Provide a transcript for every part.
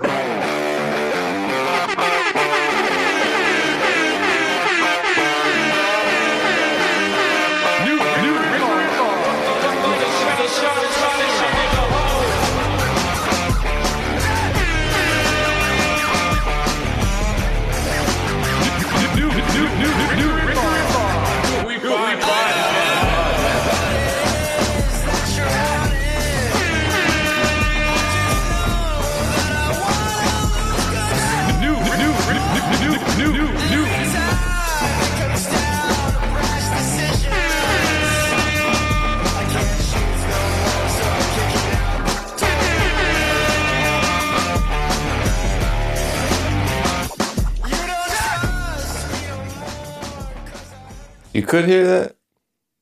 Right. Could hear that?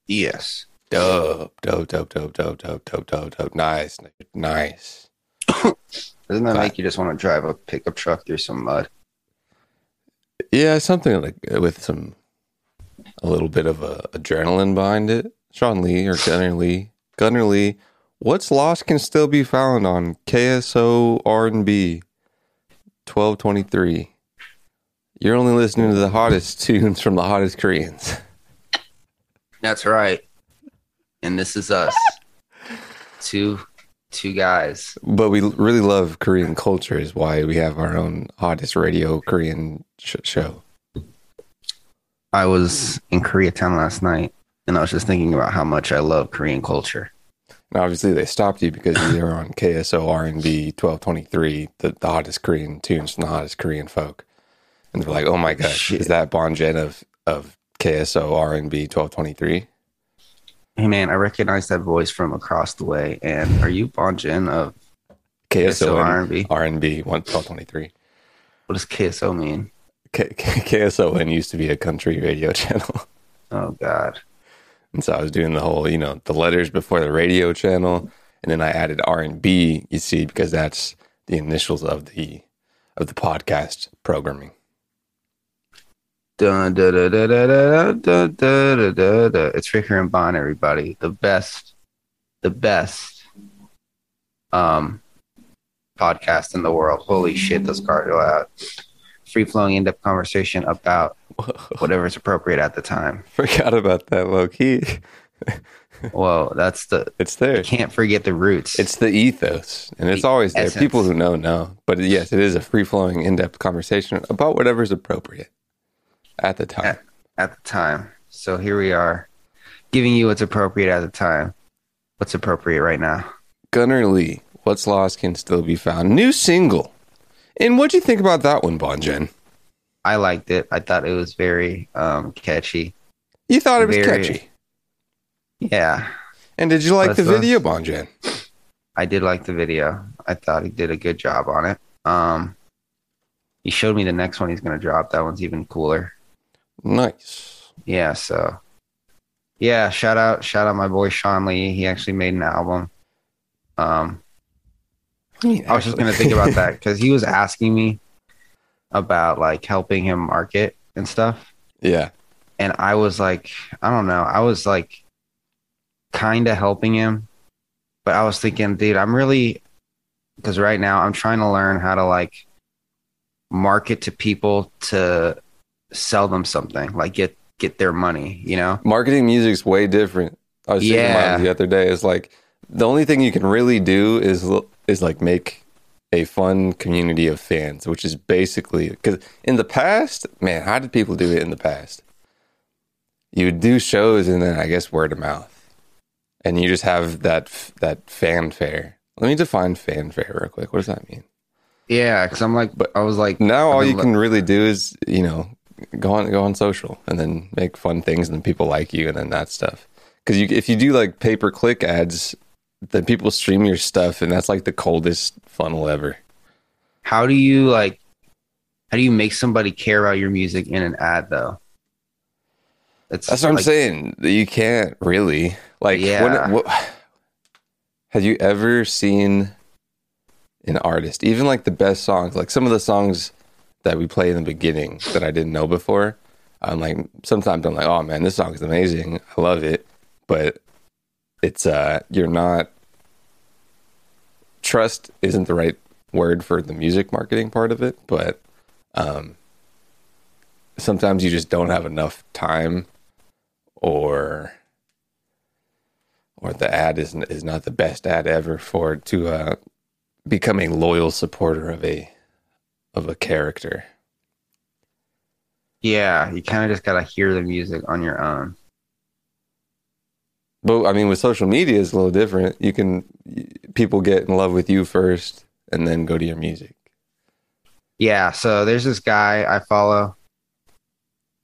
Yes. Dope, dope, dope, dope, dope, dope, dope, dope, dope. Nice, nice. Doesn't that But- make you just want to drive a pickup truck through some mud? Yeah, something like with some a little bit of a adrenaline behind it. Sean Lee or Gunner Lee, Gunner Lee. What's lost can still be found on KSO R and B, twelve twenty three. You're only listening to the hottest tunes from the hottest Koreans. That's right. And this is us. two two guys. But we really love Korean culture, is why we have our own hottest radio Korean sh- show. I was in Koreatown last night and I was just thinking about how much I love Korean culture. And obviously, they stopped you because you were on KSO R&B 1223, the, the hottest Korean tunes from the hottest Korean folk. And they're like, oh my gosh, Shit. is that Bon Jen of, of KSO R&B 1223? Hey man, I recognize that voice from across the way. And are you Bon Jen of KSO KSO R&B, R&B? R&B 1223. what does KSO mean? K- K- KSON used to be a country radio channel. Oh God. And so I was doing the whole, you know, the letters before the radio channel, and then I added R and B. You see, because that's the initials of the of the podcast programming. Dun, da, da, da, da, da, da, da, da, da, da. It's Ricker and Bond, everybody. The best, the best um podcast in the world. Holy shit, those cars go out. Free flowing in depth conversation about whatever is appropriate at the time. Forgot about that low key. Well, that's the It's there. can't forget the roots. It's the ethos, and it's The always there. essence. People who know know, but yes, it is a free flowing, in depth conversation about whatever's appropriate at the time. at, at the time. So here we are, giving you what's appropriate at the time. What's appropriate right now? Gunner Lee, what's lost can still be found. New single. And what'd you think about that one, Bon Jen? I liked it. I thought it was very um, catchy. You thought it was Very- catchy. Yeah, And did you like That's the video, Bon Jen? I did like the video. I thought he did a good job on it. Um, he showed me the next one he's going to drop. That one's even cooler. Nice. Yeah. So, yeah. Shout out, shout out my boy Sean Lee. He actually made an album. Um, I was just gonna think about that because he was asking me about like helping him market and stuff, Yeah. and I was like, I don't know, I was like, kind of helping him, but I was thinking, dude, I'm really because right now I'm trying to learn how to like market to people to sell them something, like get get their money, you know? Marketing music's way different. I was thinking about it the other day. It's like the only thing you can really do is is like make a fun community of fans, which is basically because in the past, man, how did people do it in the past? You would do shows and then I guess word of mouth, and you just have that that fanfare. Let me define fanfare real quick. What does that mean? Yeah, because I'm like, But I was like, Now all you can really do is you know go on go on social and then make fun things and then people like you and then that stuff. Because you if you do like pay per click ads, then people stream your stuff and that's like the coldest funnel ever. how do you like how do you make somebody care about your music in an ad though it's That's what I'm like, saying. You can't really like. Yeah. When, what, have you ever seen an artist, even like the best songs, like some of the songs that we play in the beginning that I didn't know before? I'm like, sometimes I'm like, oh man, this song is amazing. I love it, but it's uh, you're not. Trust isn't the right word for the music marketing part of it, but um, sometimes you just don't have enough time or or the ad is is not the best ad ever for to uh, become a loyal supporter of a of a character. Yeah, you kind of just gotta hear the music on your own. But I mean, with social media, it's a little different. You can people get in love with you first, and then go to your music. Yeah, so there's this guy I follow.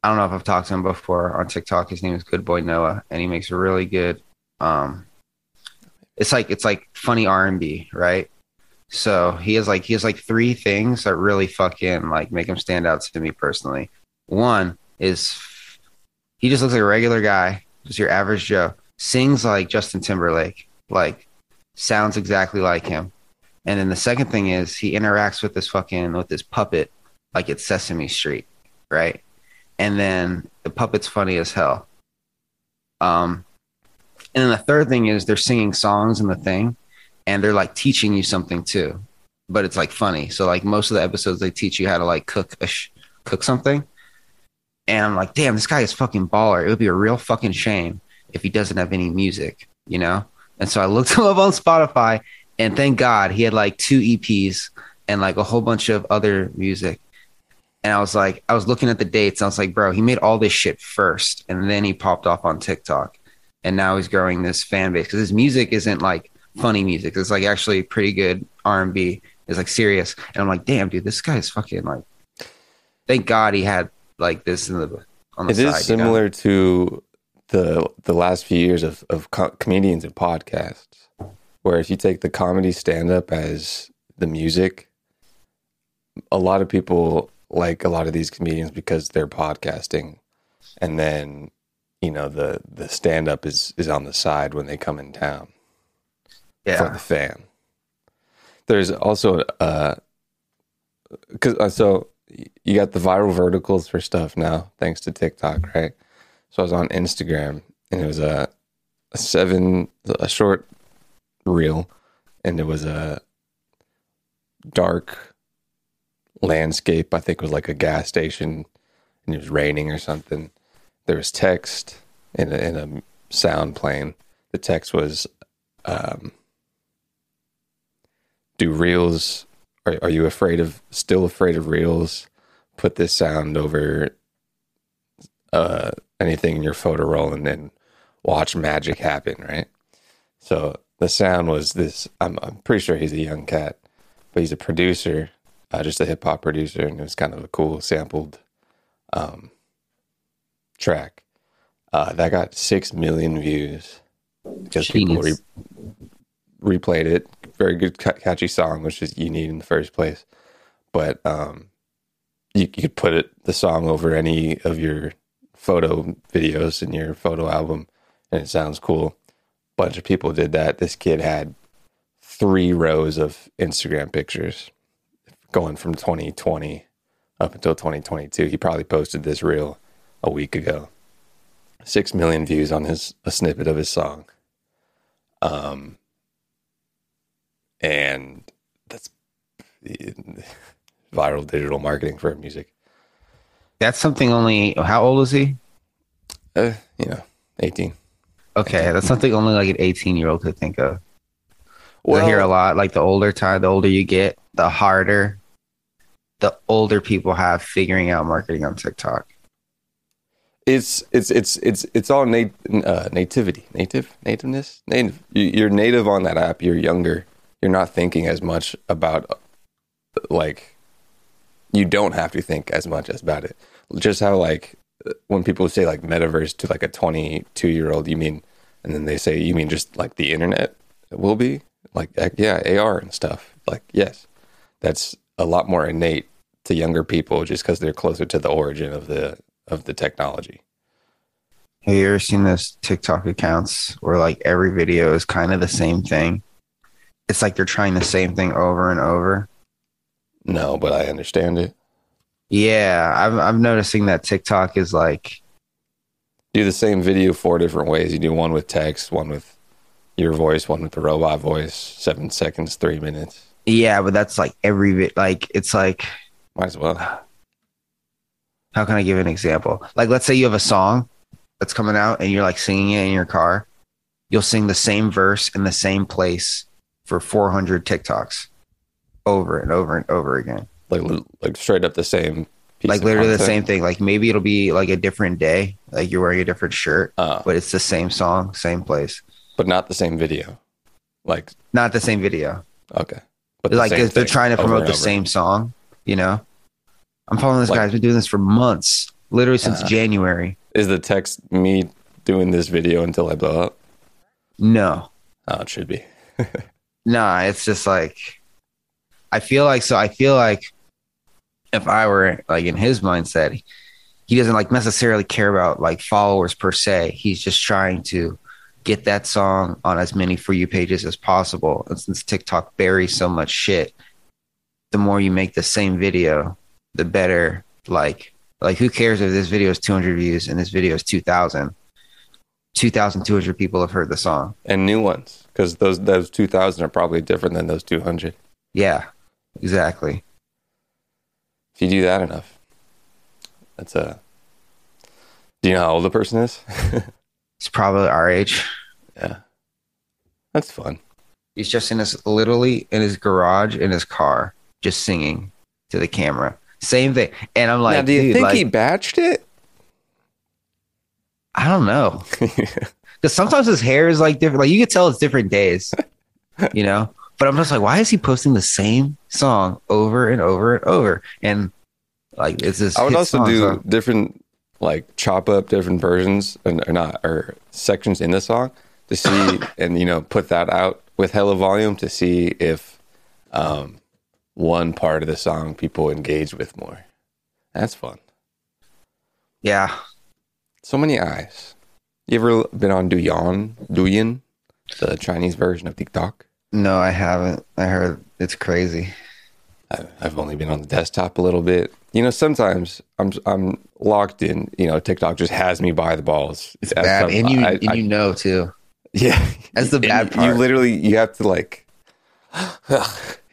I don't know if I've talked to him before on TikTok. His name is Good Boy Noah, and he makes a really good. Um, it's like it's like funny R and B, right? So he has like he has like three things that really fucking like make him stand out to me personally. One is he just looks like a regular guy, just your average Joe. Sings like Justin Timberlake, like sounds exactly like him. And then the second thing is he interacts with this fucking with this puppet like it's Sesame Street, right? And then the puppet's funny as hell. Um, and then the third thing is they're singing songs in the thing, and they're like teaching you something too, but it's like funny. So like most of the episodes they teach you how to like cook a sh- cook something, and I'm like, damn, this guy is fucking baller. It would be a real fucking shame if he doesn't have any music, you know. And so I looked him up on Spotify, and thank God he had like two EPs and like a whole bunch of other music. And I was like, I was looking at the dates. And I was like, bro, he made all this shit first, and then he popped off on TikTok, and now he's growing this fan base because his music isn't like funny music. It's like actually pretty good R and B. It's like serious, and I'm like, damn, dude, this guy is fucking like. Thank God he had like this in the on the It side. is similar to the the last few years of of co- comedians and podcasts, where if you take the comedy stand up as the music, a lot of people like a lot of these comedians because they're podcasting, and then you know the the stand up is is on the side when they come in town Know? for the fan. There's also uh, cause uh, so you got the viral verticals for stuff now, thanks to TikTok, right? So I was on Instagram and it was a, a seven, a short reel, and it was a dark landscape. I think it was like a gas station, and it was raining or something. There was text in a, in a sound plane. The text was, um, "Do reels? Are, are you afraid of? Still afraid of reels? Put this sound over uh, anything in your photo roll, and then watch magic happen." Right. So the sound was this. I'm I'm pretty sure he's a young cat, but he's a producer, uh, just a hip hop producer, and it was kind of a cool sampled um, track. Uh, that got six million views because people re- replayed it. Very good, ca- catchy song, which is you need in the first place. But um, you, you could put it the song over any of your photo videos in your photo album, and it sounds cool. Bunch of people did that. This kid had three rows of Instagram pictures going from 2020 up until 2022. He probably posted this reel a week ago. Six million views on his a snippet of his song. Um, and that's viral digital marketing for music. that's something only. How old is he? Uh, you know, 18. Okay, that's something only like an 18 year old could think of. I hear a lot. Like the older time, the older you get, the harder the older people have figuring out marketing on TikTok. it's it's it's it's it's all nat- uh, nativity, native, nativeness, native. You're native on that app. You're younger. You're not thinking as much about like you don't have to think as much as about it. Just how like when people say like metaverse to like a 22 year old, you mean, and then they say you mean just like the internet will be like yeah AR and stuff. Like yes, that's a lot more innate to younger people just because they're closer to the origin of the of the technology. Have you ever seen those TikTok accounts where like every video is kind of the same thing? It's like they're trying the same thing over and over. No, but I understand it. Yeah, I'm I'm noticing that TikTok is like Do the same video four different ways. You do one with text, one with your voice, one with the robot voice, seven seconds, three minutes. Yeah, but that's like every bit. Like it's like Might as well. how can I give an example? Like let's say you have a song that's coming out and you're like singing it in your car. You'll sing the same verse in the same place for 400 TikToks over and over and over again. Like like straight up the same. Piece like literally the same thing. Like maybe it'll be like a different day, like you're wearing a different shirt, Uh, but it's the same song, same place. but not the same video. Like Not the same video. okay, but the like they're trying to promote the same song, you know. I'm following this Like- guy. He's been doing this for months, literally since Uh-huh. January. Is the text me doing this video until I blow up? No, Oh, it should be. nah. It's just like I feel like so. I feel like if I were like in his mindset, he doesn't like necessarily care about like followers per se. He's just trying to get that song on as many for you pages as possible. And since TikTok buries so much shit, the more you make the same video, the better. Like, like who cares if this video is 200 views and this video is 2,000? 2,200 people have heard the song. And new ones because those those two thousand are probably different than those two hundred. Yeah, exactly. If you do that enough, that's a. Do you know how old the person is? It's probably our age. yeah, that's fun. He's just in his literally in his garage in his car, just singing to the camera. Same thing. And I'm like, now, do you think like, he batched it? I don't know. Because sometimes his hair is like different. Like you could tell it's different days, you know. But I'm just like, why is he posting the same song over and over and over? And like, it's this. I would also song, do so- different, like chop up different versions and or not or sections in the song to see and you know put that out with hella volume to see if um, one part of the song people engage with more. That's fun. yeah, So many eyes. You ever been on Douyin? Douyin, the Chinese version of TikTok? no, I haven't. I heard it's crazy. I've only been on the desktop a little bit. You know, sometimes I'm I'm locked in. You know, TikTok just has me by the balls. It's bad, some- and you I- and I- you know too. yeah, That's the And bad You literally you have to like,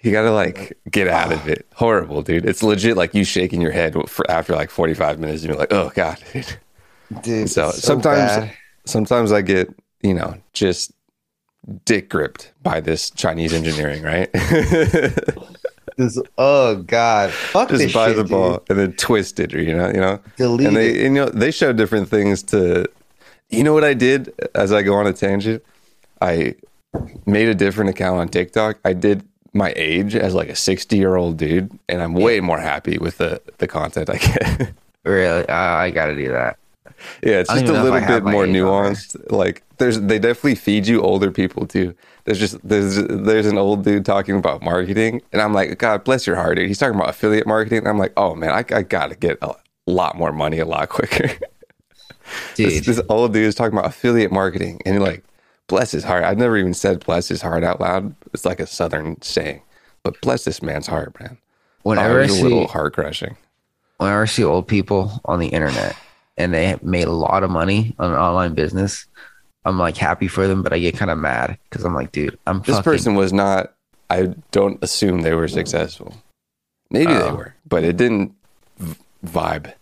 you got to like get out of it. Horrible, dude. It's legit like you shaking your head for after like 45 minutes. And you're like, oh god, dude. Dude, So, it's sometimes, bad. sometimes I get you know just dick gripped by this Chinese engineering, right? This- oh god, fuck just by shit, the dude. ball and then twist twisted, you know, you know. Delete and they, it. and, you know, they show different things to. You know what I did as I go on a tangent? I made a different account on TikTok. I did my age as like a sixty-year-old dude, and I'm way more happy with the the content I get. Really, I, I got to do that. Yeah, it's just a even know if little bit more nuanced. Like there's, they definitely feed you older people too. There's just there's there's an old dude talking about marketing, and I'm like, God bless your heart, dude. He's talking about affiliate marketing. And I'm like, oh man, I, I gotta get a lot more money a lot quicker. Dude, this, this old dude is talking about affiliate marketing, and like, bless his heart. I've never even said bless his heart out loud. It's like a southern saying, but bless this man's heart, man. Oh, whenever I it's a see little heart crushing. whenever I see old people on the internet and they made a lot of money on an online business, I'm like happy for them, but I get kind of mad because I'm like, dude, I'm This fucking, person was not. I don't assume they were successful. Maybe they Oh. were, but it didn't v- vibe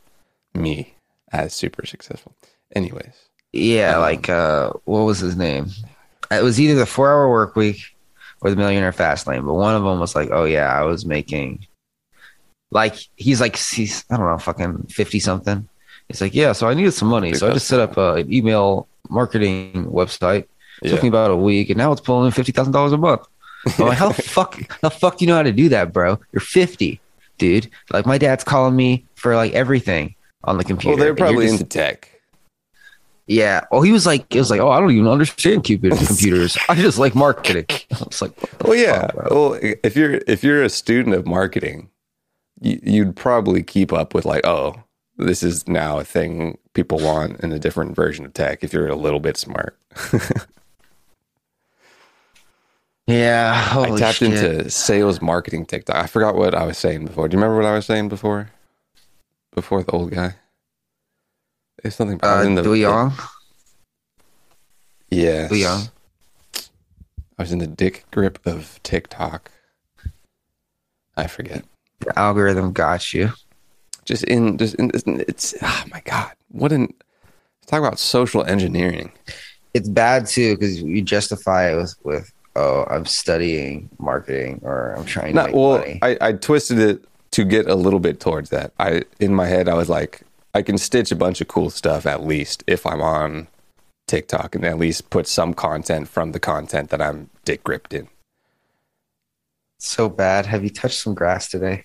me as super successful. Anyways, yeah, um, like uh, what was his name? It was either the Four Hour Work Week or the Millionaire Fast Lane, but one of them was like, oh yeah, I was making, like he's like he's I don't know, fucking fifty something. It's like yeah, so I needed some money, so I just set up a, an email marketing website. It yeah. took me about a week, and now it's pulling in fifty thousand dollars a month. I'm like, how the fuck, how the fuck do you know how to do that, bro? You're fifty, dude. Like my dad's calling me for like everything on the computer. well, they're probably just- into tech. yeah. Oh, he was like, it was like, oh, I don't even understand Cupid computers. I just like marketing. I was like, Well, yeah. fuck? Well, if you're if you're a student of marketing, you, you'd probably keep up with like, oh, this is now a thing people want in a different version of tech. If you're a little bit smart, yeah. I tapped shit. into sales marketing TikTok. I forgot what I was saying before. Do you remember what I was saying before? Before the old guy. It's something. Uh, in the- Douyin. Yes. Douyin. I was in the dick grip of TikTok. I forget. The algorithm got you. Just in, just in, it's oh my god, what an talk about social engineering. It's bad too because you justify it with with oh I'm studying marketing or I'm trying to make well, money. I, I twisted it to get a little bit towards that. I in my head I was like, I can stitch a bunch of cool stuff at least if I'm on TikTok and at least put some content from the content that I'm dick gripped in. so bad. Have you touched some grass today?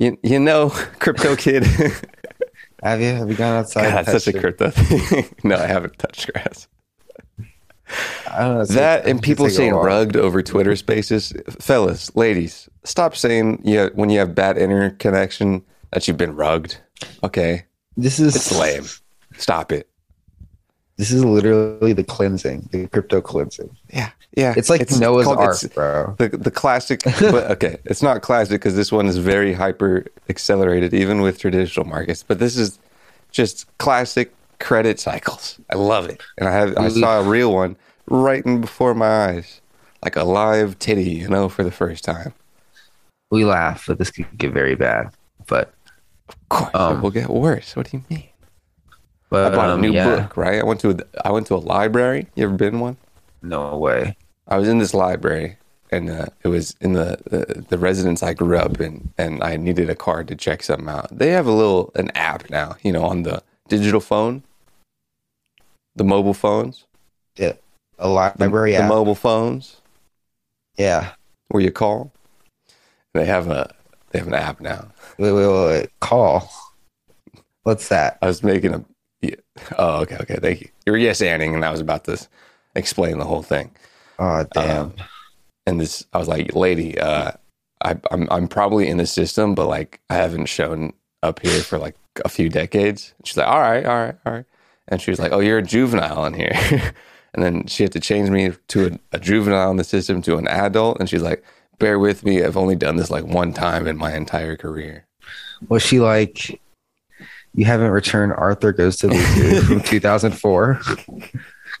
You, you know, crypto kid. Have you? Have you gone outside? God, such a crypto thing. no, I haven't touched grass. I don't know. That like- and people saying rugged over Twitter spaces. Fellas, ladies, stop saying yeah when you have bad interconnection that you've been rugged. Okay. This is It's lame. Stop it. This is literally the cleansing, the crypto cleansing. Yeah. Yeah. It's like Noah's called- Ark, it's bro. The, the classic, but okay, it's not classic because this one is very hyper accelerated, even with traditional markets. But this is just classic credit cycles. I love it, and I have I saw a real one right in before my eyes, like a live titty, you know, for the first time. We laugh, but this could get very bad. But Of course, Um, it will get worse. What do you mean? But I bought um, a new yeah, book, right? I went to a, I went to a library. You ever been one? No way. I was in this library, and uh, it was in the, the the residence I grew up in, and I needed a card to check something out. They have a little an app now, you know, on the digital phone, the mobile phones, Yeah, a library the app. The mobile phones yeah. where you call. They have a they have an app now. Wait, wait, wait, wait. Call. What's that? I was making a. Yeah. Oh, okay, okay. Thank you. You were yes anding, and I was about to explain the whole thing. Oh, damn. Um, and this, I was like, "Lady, uh, I, I'm I'm probably in the system, but like I haven't shown up here for like a few decades." And she's like, "All right, all right, all right." And she was like, "Oh, you're a juvenile in here." and then she had to change me to a, a juvenile in the system to an adult. And she's like, "Bear with me. I've only done this like one time in my entire career." Was she like, you haven't returned Arthur Goes to the Zoo from 2004?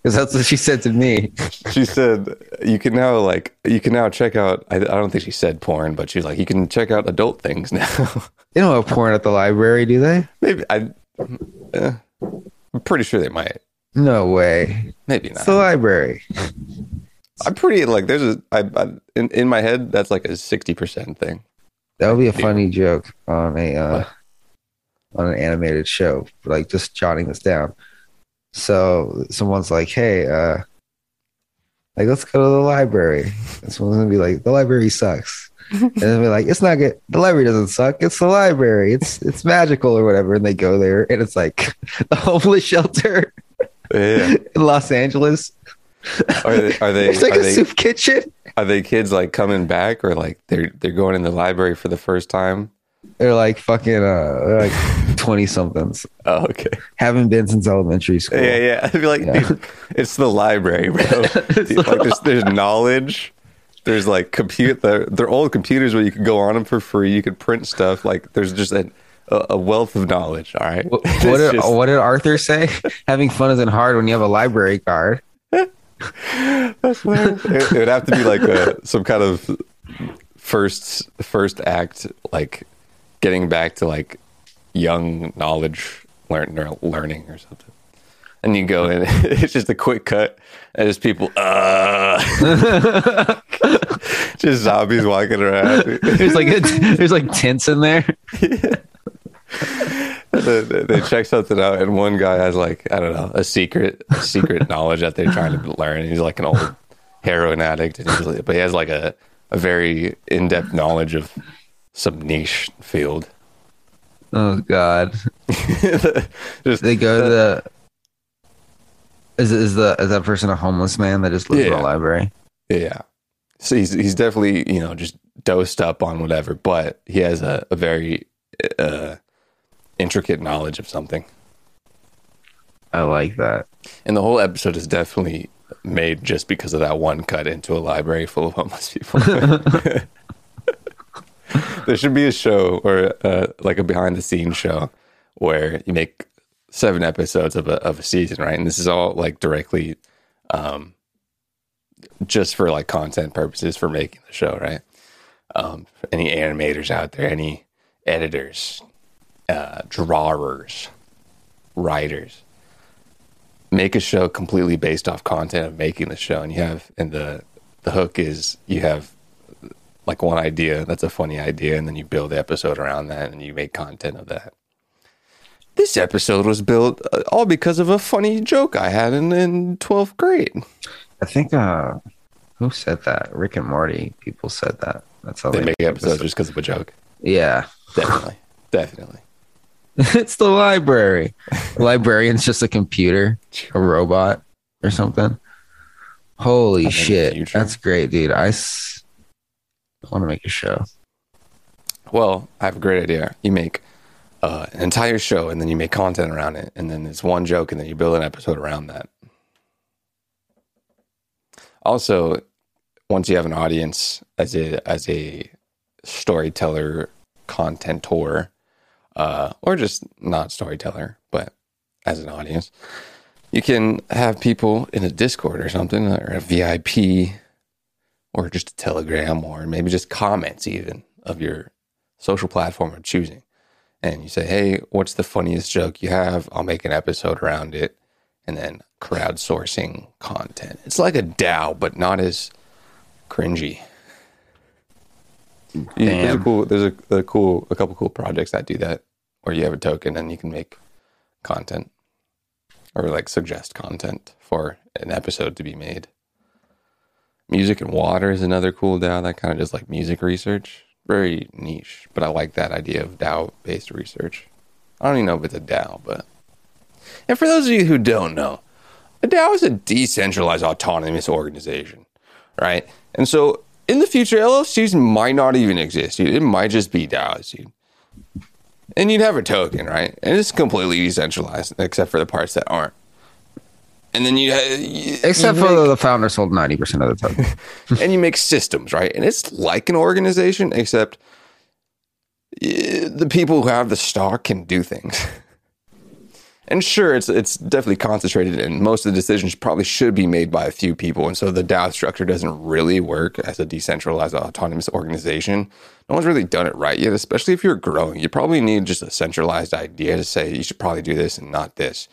Because that's what she said to me. she said you can now like you can now check out I, I don't think she said porn but she's like you can check out adult things now They don't have porn at the library, do they? maybe i eh, i'm pretty sure they might No way. maybe It's not the library. i'm pretty like there's a I, I in, in my head that's like a 60% thing That would be a funny joke on a uh? On an animated show. Like just jotting this down. So someone's like, "Hey, uh, like let's go to the library." And someone's gonna be like, "The library sucks," and then be like, "It's not good. The library doesn't suck. It's the library. It's it's magical or whatever." And they go there, and it's like the homeless shelter yeah in Los Angeles. are they are they, It's like are, a they soup kitchen. are they kids like coming back or like they're they're going in the library for the first time They're like fucking uh, they're like twenty somethings. oh okay Haven't been since elementary school. Yeah, yeah. I'd be like, Yeah. dude, it's the library, bro. Dude, like, there's, there's knowledge. There's like compute. They're, they're old computers where you could go on them for free. You could print stuff. Like there's just a, a wealth of knowledge. All right. What, what did, just- what did Arthur say? Having fun isn't hard when you have a library card. that's hilarious. it, it would have to be like a, some kind of first first act, like getting back to like young knowledge learn, learning or something. And you go in, it's just a quick cut, and just people, uh, just zombies walking around. There's like there's like tents in there. they, they- they check something out, and one guy has like I don't know a secret a secret knowledge that they're trying to learn. He's like an old heroin addict, and he's but he has like a a very in depth knowledge of some niche field. Oh God! Just They go to the. Is is the is that person a homeless man that just lives in a library? yeah. So he's he's definitely you know just dosed up on whatever, but he has a, a very uh, intricate knowledge of something. I like that. And the whole episode is definitely made just because of that one cut into a library full of homeless people. there should be a show or uh, like a behind the scenes show where you make seven episodes of a of a season, right? And this is all like directly um just for like content purposes for making the show, right? um, any animators out there, any editors, uh, drawers, writers, make a show completely based off content of making the show, and you have and the the hook is you have like one idea that's a funny idea, and then you build the episode around that, and you make content of that. This episode was built uh, all because of a funny joke I had in, in 12th grade. I think uh who said that? Rick and Morty people said that. That's how They they, make episodes just because of a joke. Yeah. Definitely. Definitely. it's the library. The librarian's just a computer, a robot or something. Holy shit. That's great, dude. I s- want to make a show. Well, I have a great idea. You make uh, an entire show and then you make content around it, and then it's one joke, and then you build an episode around that. Also, once you have an audience as a as a storyteller, contentor, uh, or just not storyteller, but as an audience, you can have people in a Discord or something, or a VIP, or just a Telegram, or maybe just comments even of your social platform of choosing. And you say, hey, what's the funniest joke you have? I'll make an episode around it. And then crowdsourcing content. It's like a DAO, but not as cringy. You- There's a cool, there's a, a cool, a couple cool projects that do that, where you have a token and you can make content or like suggest content for an episode to be made. Music and water is another cool DAO that kind of does like music research. Very niche, but I like that idea of DAO based research. I don't even know if it's a DAO, but. And for those of you who don't know, a DAO is a decentralized autonomous organization, right? And so in the future, LLCs might not even exist. It might just be DAOs, dude. And you'd have a token, right? And it's completely decentralized, except for the parts that aren't. And then you, uh, you Except you for the founders hold 90% of the token. and you make systems, right? And it's like an organization, except the people who have the stock can do things. And sure, it's it's definitely concentrated, and most of the decisions probably should be made by a few people. And so the DAO structure doesn't really work as a decentralized autonomous organization. No one's really done it right yet, especially if you're growing. You probably need just a centralized idea to say you should probably do this and not this.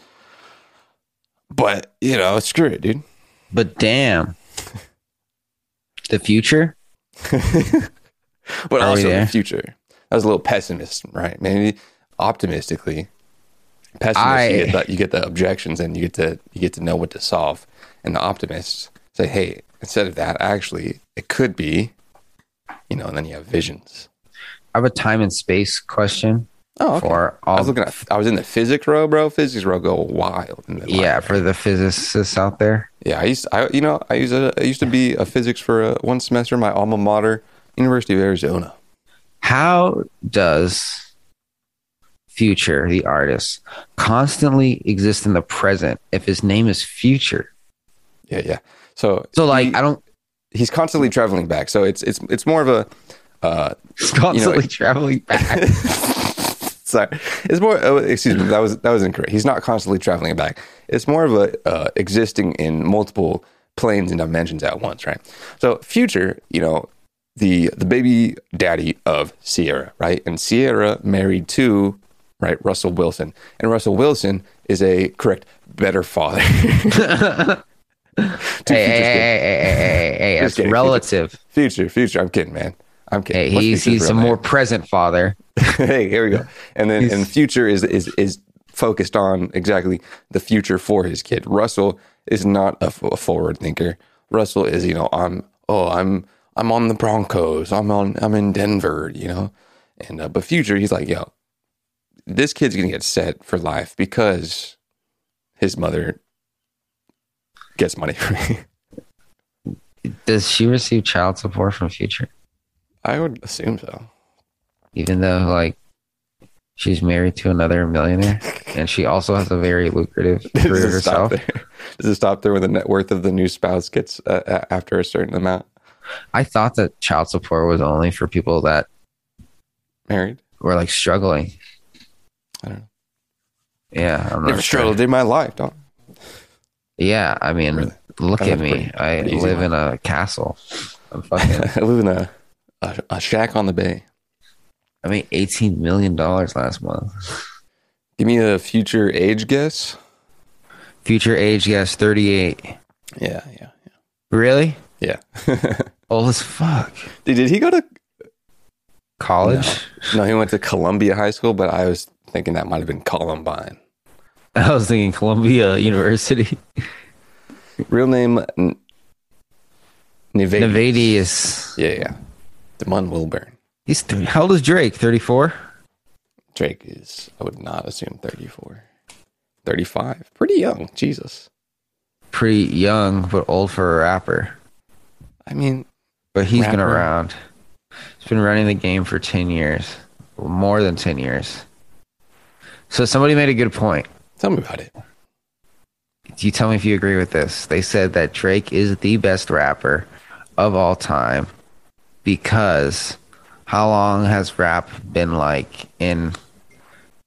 But you know, screw it, dude. but damn. The future? but Are also the future. I was a little pessimist, right? Maybe optimistically, pessimist I- you, get the, you get the objections and you get to you get to know what to solve, and the optimists say, "Hey, instead of that, actually, it could be," you know, and then you have visions. I have a time and space question Oh, okay. for I was looking at. I was in the physics row, bro. Physics row go wild. In the Yeah, for the physicists out there. yeah. I used, I you know, I used, to, I used to be a physics for uh, one semester. in My alma mater, University of Arizona. How does Future, the artist, constantly exist in the present if his name is Future? Yeah, yeah. So, So, like, he- I don't. he's constantly traveling back. So it's it's it's more of a uh He's constantly it- traveling back. sorry. It's more oh, excuse me, that was that was incorrect. He's not constantly traveling back. It's more of a uh, existing in multiple planes and dimensions at once, right? So future, you know, the the baby daddy of Ciara, right? And Ciara married to right Russell Wilson. And Russell Wilson is a correct better father. Hey, hey, hey, hey, hey, hey, hey, that's kidding. relative. Future, future. I'm kidding, man. I'm kidding. Hey, he's he's a name? more present father. hey, here we go. And then and future is is is focused on exactly the future for his kid. Russell is not a, f- a forward thinker. Russell is, you know, I'm oh, I'm I'm on the Broncos. I'm on I'm in Denver, you know. And uh, but future, he's like, yo, this kid's gonna get set for life because his mother gets money for me. Does she receive child support from Future? I would assume so. Even though, like, she's married to another millionaire and she also has a very lucrative career Does it stop herself. Does it stop there when the net worth of the new spouse gets uh, after a certain amount? I thought that child support was only for people that Married? were like struggling. I don't know. Yeah, I'm not Never struggled in my life, dog. Yeah, I mean, Really? look at me. I live life. in a castle. I'm fucking. I live in a a, a shack on the bay. I made eighteen million dollars last month. Give me a future age guess. Future age, guess thirty-eight. Yeah, yeah, yeah. Really? yeah. Old oh, as fuck. Dude, did he go to? College? No, he went to Columbia High School, but I was thinking that might have been Columbine. I was thinking Columbia University. Real name N- Nayvadius. Nayvadius. Yeah, yeah. DeMun Wilburn. He's 30. How old is Drake? 34? Drake is, I would not assume 34. 35. Pretty young. Jesus. Pretty young, but old for a rapper. I mean, But he's been around. He's been running the game for 10 years. More than 10 years. So somebody made a good point. tell me about it. Do you tell me if you agree with this. They said that Drake is the best rapper of all time because how long has rap been like in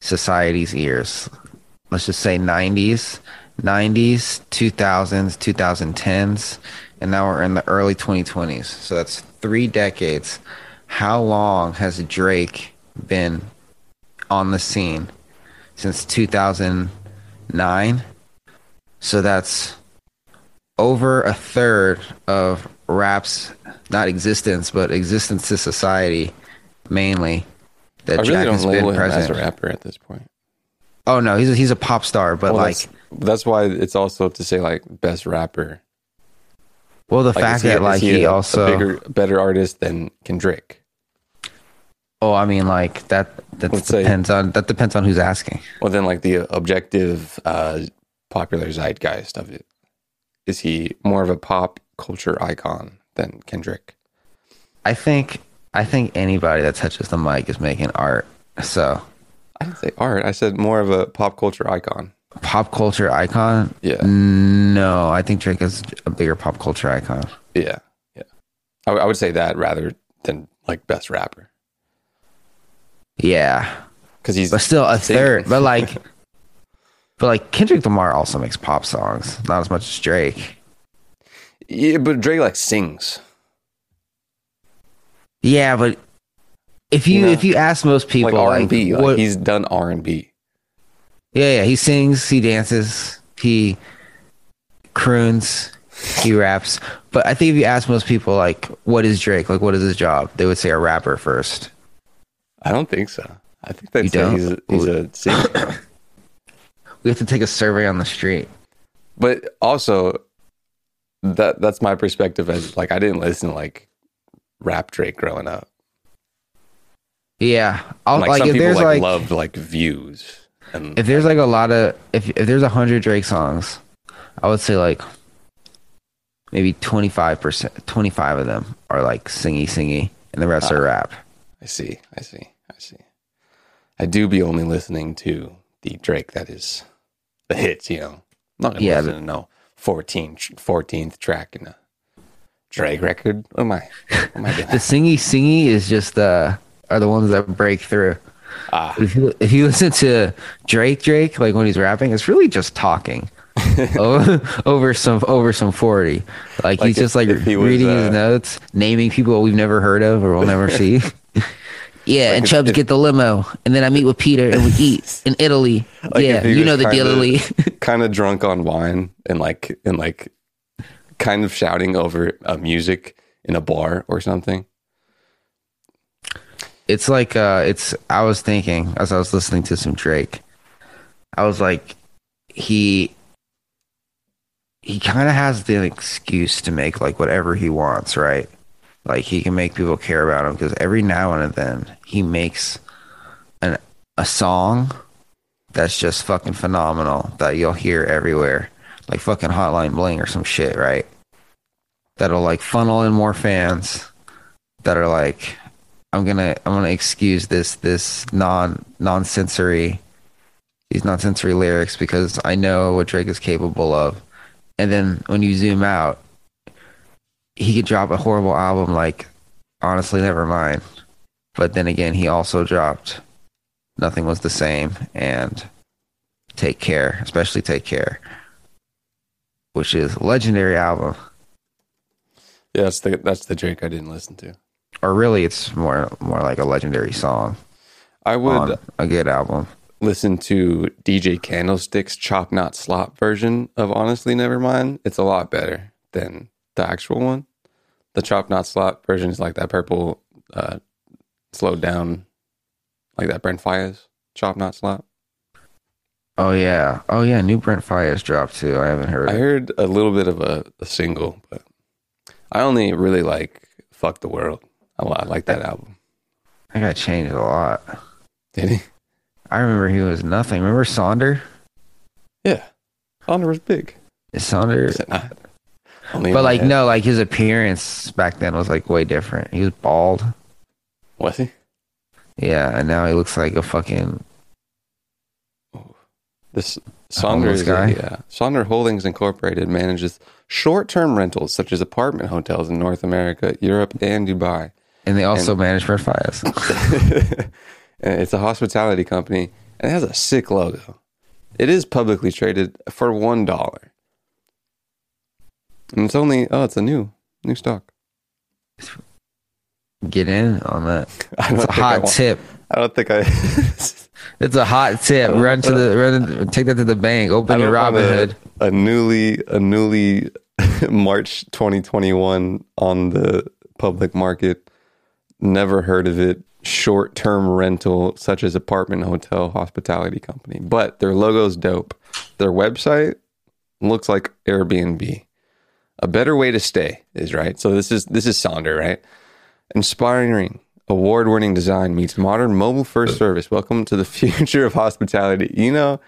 society's ears? Let's just say 90s, 90s, 2000s, 2010s, and now we're in the early 2020s. So that's three decades. How long has Drake been on the scene? Since 2009? So that's over a third of rap's not existence, but existence to society, mainly. That I really Jack don't has been label him as a rapper at this point. Oh no, he's a, he's a pop star, but Well, like, that's, that's why it's also to say like best rapper. well, the Like, fact that he, like he he, a, also, a bigger, better artist than Kendrick. oh, I mean, like that that Let's say- depends on that depends on who's asking. Well, then like the objective, uh, popular zeitgeist of it. Is he more of a pop culture icon than Kendrick? I think I think anybody that touches the mic is making art. So I didn't say art. I said more of a pop culture icon. pop culture icon. Yeah. No, I think Drake is a bigger pop culture icon. Yeah, yeah. I, w- I would say that rather than like best rapper Yeah, because he's but still a singing. third. But like, but like Kendrick Lamar also makes pop songs, not as much as Drake. Yeah, but Drake like sings. Yeah, but if you You know, if you ask most people, like R and B, Like he's done R and B. yeah, yeah, he sings, he dances, he croons, he raps. But I think if you ask most people, like, what is Drake? Like, what is his job? They would say a rapper first. I don't think so. I think they'd say he's a, he's a singer. We have to take a survey on the street. but also, that that's my perspective as like I didn't listen to like rap Drake growing up. Yeah, I'll, like, like, some if people there's like, like loved like views and if there's like a lot of if if there's a hundred Drake songs, I would say like maybe twenty five percent, twenty five of them are like singy singy, and the rest Ah. are rap. I see, I see, I see. I do be only listening to the Drake that is the hits, you know. I'm not gonna Yeah, listen to no 14, 14th track in a Drake record. Oh my, I? What am I doing? The singy singy is just uh are the ones that break through. ah, if you if you listen to Drake Drake like when he's rapping, it's really just talking. over, over some over some 40 like, Like he's if- just like he was, reading uh, his notes naming people we've never heard of or we'll never see yeah and if- chubs get the limo and then i meet with peter and we eat in italy Like yeah you know the deal kinda- Italy. kind of drunk on wine and like and like kind of shouting over uh, music in a bar or something. it's like uh it's i was thinking as i was listening to some drake i was like he he kind of has the excuse to make like whatever he wants right like he can make people care about him because every now and then he makes an a song that's just fucking phenomenal that you'll hear everywhere like fucking hotline bling or some shit right that'll like funnel in more fans that are like I'm gonna I'm gonna excuse this this non non sensory these non sensory lyrics because I know what Drake is capable of. And then when you zoom out, he could drop a horrible album like honestly never mind. But then again he also dropped Nothing Was the Same and Take Care, especially Take Care. Which is a legendary album. Yeah, that's the that's the Drake I didn't listen to. or really, it's more more like a legendary song I would a good album. listen to DJ Candlestick's Chop Not Slop version of Honestly never mind It's a lot better than the actual one. The Chop Not Slop version is like that purple, uh, slowed down, like that Brent Faiyaz Chop Not Slop. Oh yeah, oh yeah. New Brent Faiyaz dropped too. I haven't heard. I it. heard a little bit of a, a single, but I only really like Fuck the World. a lot. I like that album. I got changed a lot. Did he? I remember he was nothing. Remember Sonder? Yeah. Honor was big. Is Sonder? But like head. no, like his appearance back then was like way different. He was bald. Was he? Yeah, and now he looks like a fucking This Sonder is guy? yeah. Sonder Holdings Incorporated manages short-term rentals such as apartment hotels in North America, Europe, and Dubai. and they also manage Brent Faiyaz. And it's a hospitality company and it has a sick logo. It is publicly traded for one dollar. And it's only oh, it's a new new stock. Get in on that. It's a hot tip. I don't think I It's a hot tip. Run to the run. Take that to the bank. Open your Robin a, Hood. a newly a newly March 2021 on the public market. Never heard of it. Short term rental, such as apartment, hotel, hospitality company. But their logo's dope. Their website looks like Airbnb. A better way to stay is right. So this is this is Sonder, right? Inspiring, award winning design meets modern mobile first service. Welcome to the future of hospitality. You know,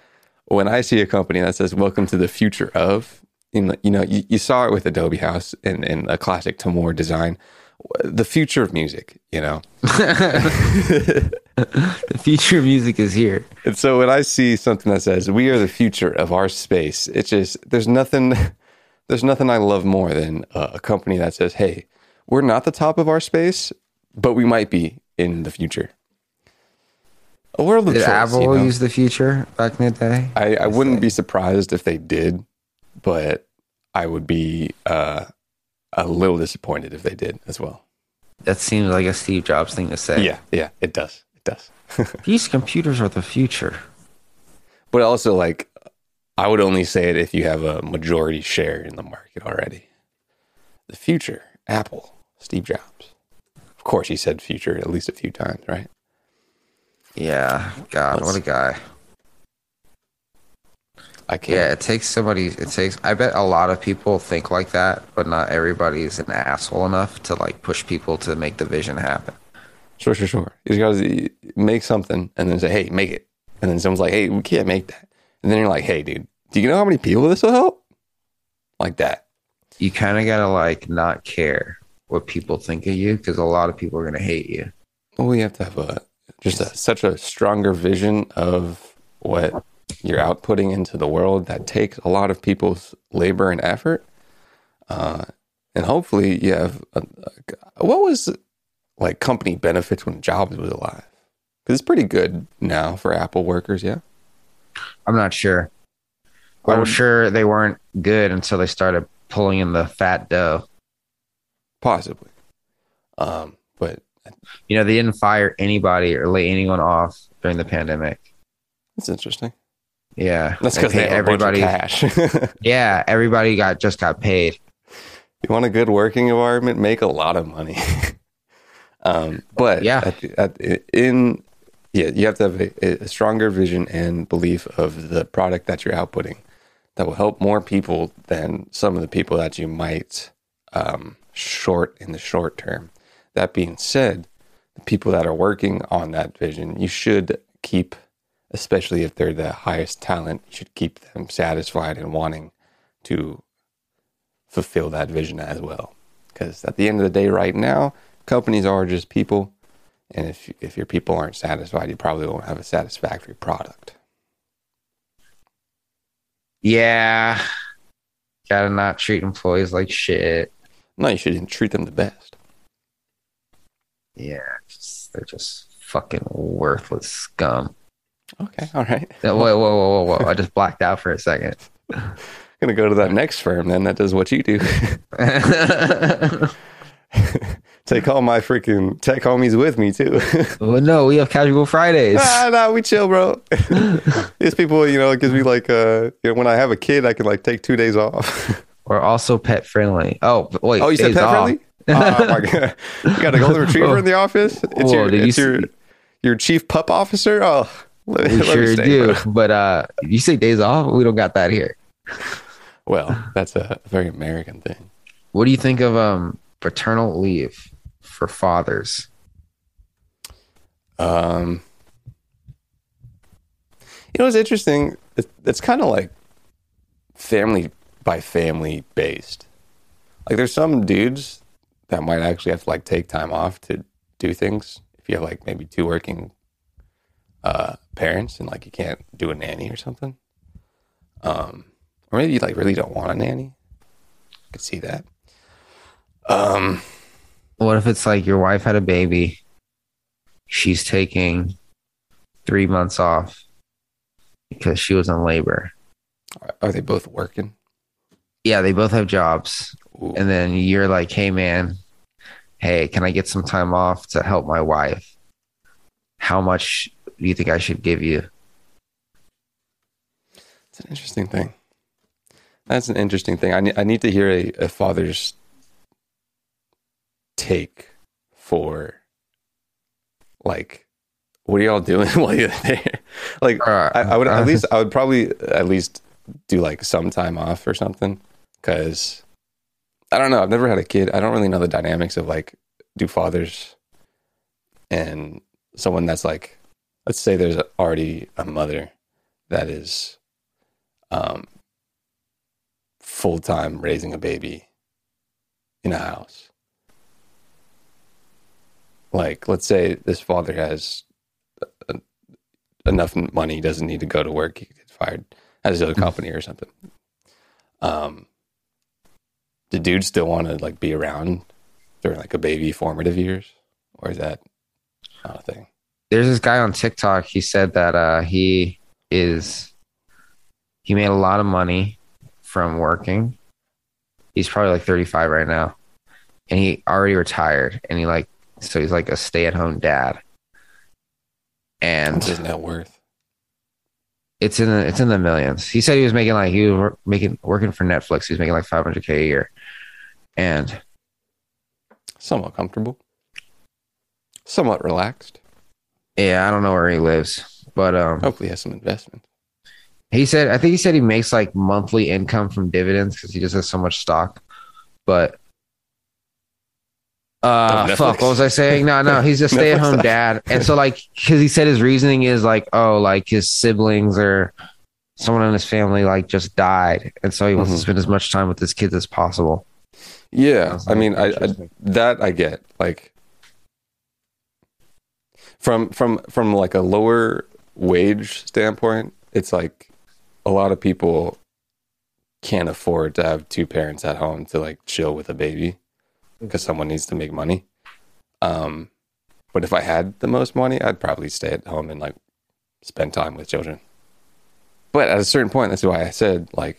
when I see a company that says "Welcome to the future of," you know, you, know, you, you saw it with Adobe House and, and a classic Timor design, the future of music. You know, The future of music is here. and so when I see something that says "We are the future of our space," it's just there's nothing, there's nothing I love more than a, a company that says, "Hey, we're not the top of our space, but we might be in the future." A world of Did choice. Apple you know? use the future back in the day? I, I wouldn't be surprised if they did, but I would be uh, a little disappointed if they did as well. That seems like a Steve Jobs thing to say. Yeah, yeah, it does. It does. These computers are the future. but also, like, I would only say it if you have a majority share in the market already. The future, Apple, Steve Jobs. Of course, he said future at least a few times, right? Yeah. God, what a guy. I can't. Yeah, it takes somebody. It takes. I bet a lot of people think like that, but not everybody's an asshole enough to like push people to make the vision happen. Sure, sure, sure. You to make something and then say, hey, make it. And then someone's like, hey, we can't make that. And then you're like, hey, dude, do you know how many people this will help? Like that. You kind of gotta like not care what people think of you because a lot of people are gonna hate you. Well, we have to have a just a, such a stronger vision of what you're outputting into the world that takes a lot of people's labor and effort. Uh, and hopefully you have a, a- what was like company benefits when Jobs was alive? Because it's pretty good now for Apple workers, yeah. I'm not sure. I'm sure they weren't good until they started pulling in the fat dough. Possibly. Um, but You know, they didn't fire anybody or lay anyone off during the pandemic. That's interesting. Yeah, That's because they have everybody everybody. cash. Yeah, everybody got just got paid. you want a good working environment, make a lot of money. um, but Yeah. at, the- at, in yeah, you have to have a, a stronger vision and belief of the product that you're outputting that will help more people than some of the people that you might um, short in the short term. That being said, the people that are working on that vision, you should keep, especially if they're the highest talent, you should keep them satisfied and wanting to fulfill that vision as well. Because at the end of the day, right now, companies are just people, and if if your people aren't satisfied, you probably won't have a satisfactory product. Yeah, gotta not treat employees like shit. No, you shouldn't treat them the best. Yeah, just, they're just fucking worthless scum. Okay, all right. Whoa, whoa, whoa, whoa, whoa! I just blacked out for a second. Gonna go to that next firm then that does what you do. take all my freaking tech homies with me too. Well, no, we have casual Fridays. ah, nah, we chill, bro. These people, you know, it gives me like, uh, you know, when I have a kid, I can like take two days off. We're also pet friendly. Oh, wait. oh, you said pet off. friendly? oh my god, you got a golden retriever in the office? It's Whoa, your, did you your, your chief pup officer. Oh, let, We let sure stay, do. bro. But uh, you say days off? We don't got that here. Well, that's a very American thing. What do you think of um paternal leave for fathers? Um, you know, it's interesting. It's, it's kind of like family by family based. Like, there's some dudes that might actually have to like take time off to do things. If you have like maybe two working uh, parents and like you can't do a nanny or something, um, or maybe you like really don't want a nanny. I could see that. Um, What if it's like your wife had a baby? She's taking three months off because she was in labor. are they both working? Yeah, they both have jobs. Ooh. And then you're like, hey, man, hey, can I get some time off to help my wife? How much do you think I should give you? It's an interesting thing. That's an interesting thing. I need, I need to hear a, a father's take for like what are y'all doing while you're there? Like Uh, I, I would uh, at least I would probably at least do like some time off or something because I don't know. I've never had a kid. I don't really know the dynamics of like do fathers and someone that's like let's say there's already a mother that is um full time raising a baby in a house. Like let's say this father has uh, enough money, he doesn't need to go to work, he gets fired at his other company or something. Um the dude still want to like be around during like a baby formative years? Or is that not a thing? there's this guy on TikTok. He said that uh, he is he made a lot of money from working. He's probably like 35 right now, and he already retired. And he like so he's like a stay at home dad, and What's his net worth? it's in the it's in the millions. He said he was making like he was making working for Netflix. He was making like 500k a year, and Somewhat comfortable. Somewhat relaxed. yeah, I don't know where he lives, but um, Hopefully he has some investment. He said, I think he said he makes like monthly income from dividends because he just has so much stock. But, uh, fuck, what was I saying? No, no, he's a stay at home dad. And so, like, because he said his reasoning is like, oh, like his siblings or someone in his family like just died. And so he wants to Mhm. spend as much time with his kids as possible. Yeah, I mean, I, I that I get like from from from like a lower wage standpoint. It's like a lot of people can't afford to have two parents at home to like chill with a baby because someone needs to make money. Um, but if I had the most money, I'd probably stay at home and like spend time with children. But at a certain point, that's why I said like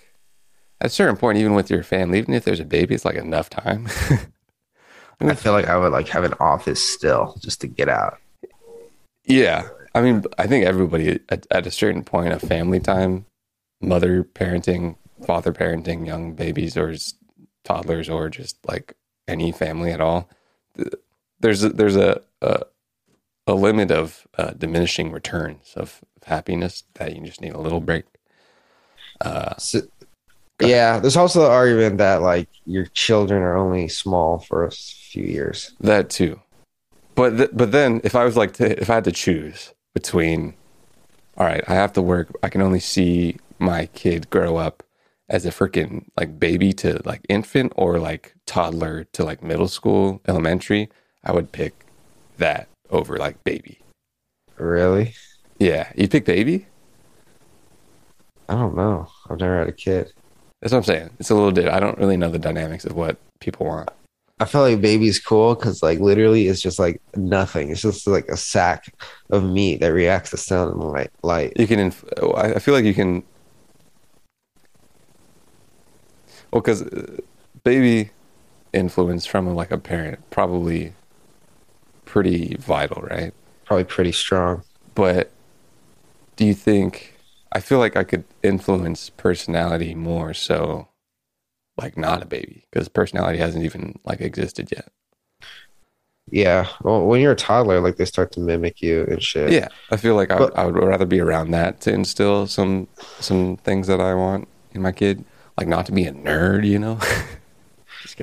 at a certain point, even with your family, even if there's a baby, it's like enough time. I mean, I feel like I would like have an office still just to get out. yeah. I mean, I think everybody at, at a certain point of family time, mother parenting, father parenting young babies or toddlers or just like any family at all, there's a, there's a, a, a limit of uh, diminishing returns of happiness that you just need a little break. Uh, So, yeah, there's also the argument that like your children are only small for a few years. That too, but th- but then if I was like to, if I had to choose between, all right, I have to work. I can only see my kid grow up as a freaking like baby to like infant or like toddler to like middle school, elementary. I would pick that over like baby. Really? Yeah, you pick baby. I don't know. I've never had a kid. That's what I'm saying. It's a little bit. I don't really know the dynamics of what people want. I feel like baby's cool because like literally it's just like nothing. It's just like a sack of meat that reacts to sound and light. light. You can. Inf- I I feel like you can. Well, because uh, baby, influence from like a parent probably pretty vital, right? Probably pretty strong. But do you think I feel like I could influence personality more so like not a baby because personality hasn't even like existed yet. Yeah. Well, when you're a toddler, like they start to mimic you and shit. Yeah, I feel like I, But- I would rather be around that to instill some some things that I want in my kid, like not to be a nerd, you know.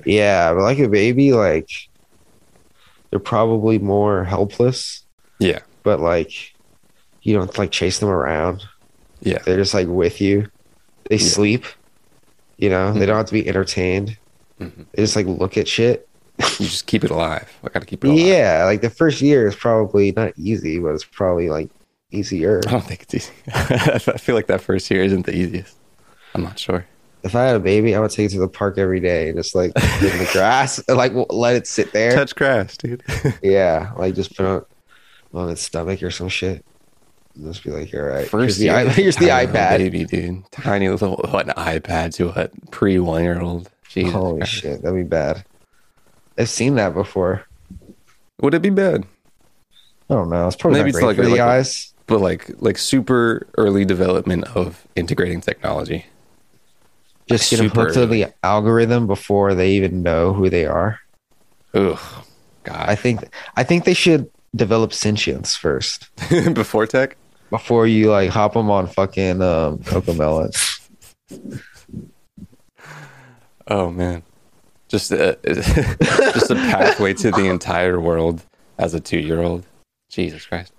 Yeah, but like a baby, like they're probably more helpless, Yeah, but like you don't like chase them around. yeah, They're just like with you. They Yeah. sleep. You know, they Mhm. don't have to be entertained. Mhm. They just like look at shit. you just keep it alive. I got to keep it alive. Yeah, like the first year is probably not easy, but it's probably like easier. I don't think it's easy. I feel like that first year isn't the easiest. I'm not sure. If I had a baby, I would take it to the park every day and just like in the grass like let it sit there. Touch grass, dude. Yeah, like just put it on its stomach or some shit. And just be like, all right, here's First the, year, here's the iPad. baby, dude. Tiny little what an iPad to a pre one year old. Jesus Holy Christ. shit, that'd be bad. I've seen that before. Would it be bad? I don't know. It's probably Maybe it's like for the like eyes. But like like super early development of integrating technology. Just get them hooked to the algorithm before they even know who they are. Ugh, God. I think I think they should develop sentience first Before tech. before you like hop them on fucking um, Cocomelons. Oh man, just a, just a pathway to the entire world as a two year old. Jesus Christ.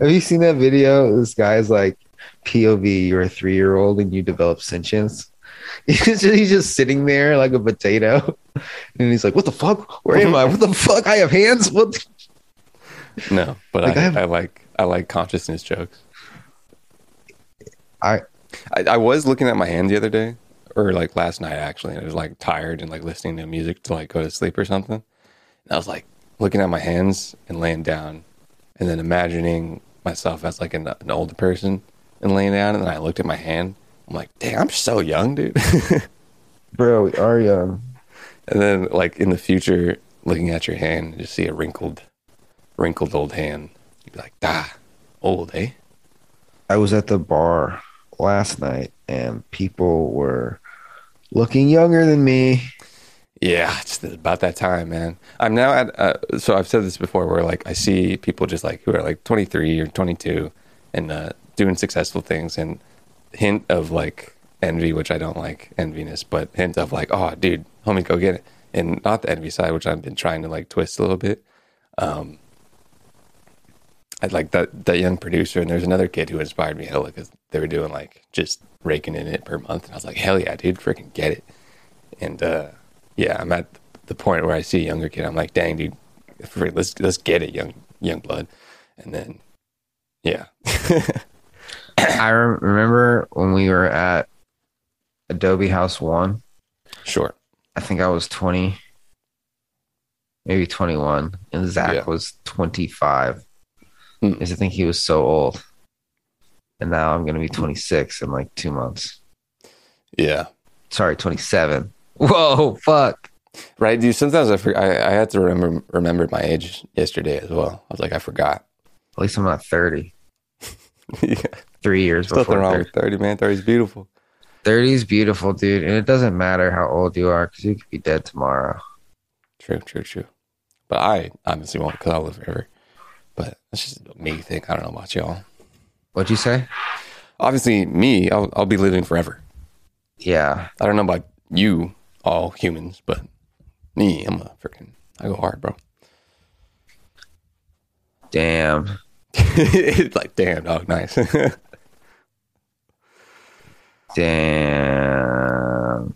Have you seen that video? This guy's like, POV, you're a three year old and you develop sentience. He's just, he's just sitting there like a potato. And he's like, What the fuck? Where am I? What the fuck? I have hands? What? the-" No, but Like, I, I have- I like I like consciousness jokes. I- I I was looking at my hand the other day, or like last night actually, and I was like tired and like listening to music to like go to sleep or something. And I was like looking at my hands and laying down, and then imagining myself as like an, an older person and laying down, and then I looked at my hand. I'm like, damn, I'm so young, dude. Bro, we are young. and then like in the future, looking at your hand, you just see a wrinkled, wrinkled old hand. You'd be like, ah, old, eh? I was at the bar last night and people were looking younger than me. Yeah, it's about that time, man. I'm now at, uh, so I've said this before where like I see people just like who are like 23 or 22 and uh, doing successful things and hint of like envy, which I don't like enviness, but hint of like, oh, dude, homie, go get it. And not the envy side, which I've been trying to like twist a little bit. Um, I like that that young producer, and there's another kid who inspired me hella because they were doing like just raking in it per month, and I was like, hell yeah, dude, freaking get it. And uh, yeah, I'm at the point where I see a younger kid, I'm like, dang, dude, let's let's get it, young young blood. And then, yeah, I rem- remember when we were at Adobe House One. sure, I think I was 20, maybe 21, and Zach Yeah. was 25. Hmm. Because I think he was so old. And now I'm going to be 26 in like two months. yeah, Sorry, 27. Whoa, fuck. right, dude. Sometimes I, for, I I had to remember remember my age yesterday as well. I was like, I forgot. At least I'm not 30. yeah, Three years nothing before wrong 30. with thirty, man. Thirty's beautiful. 30 is beautiful, dude. And it doesn't matter how old you are because you could be dead tomorrow. True, true, true. But I honestly won't because I'll live forever. But that's just me thing. I don't know about y'all. What'd you say? Obviously, me, I'll I'll be living forever. Yeah. I don't know about you, all humans, but me, I'm a freaking. I go hard, bro. Damn. it's like, damn, dog, nice. Damn.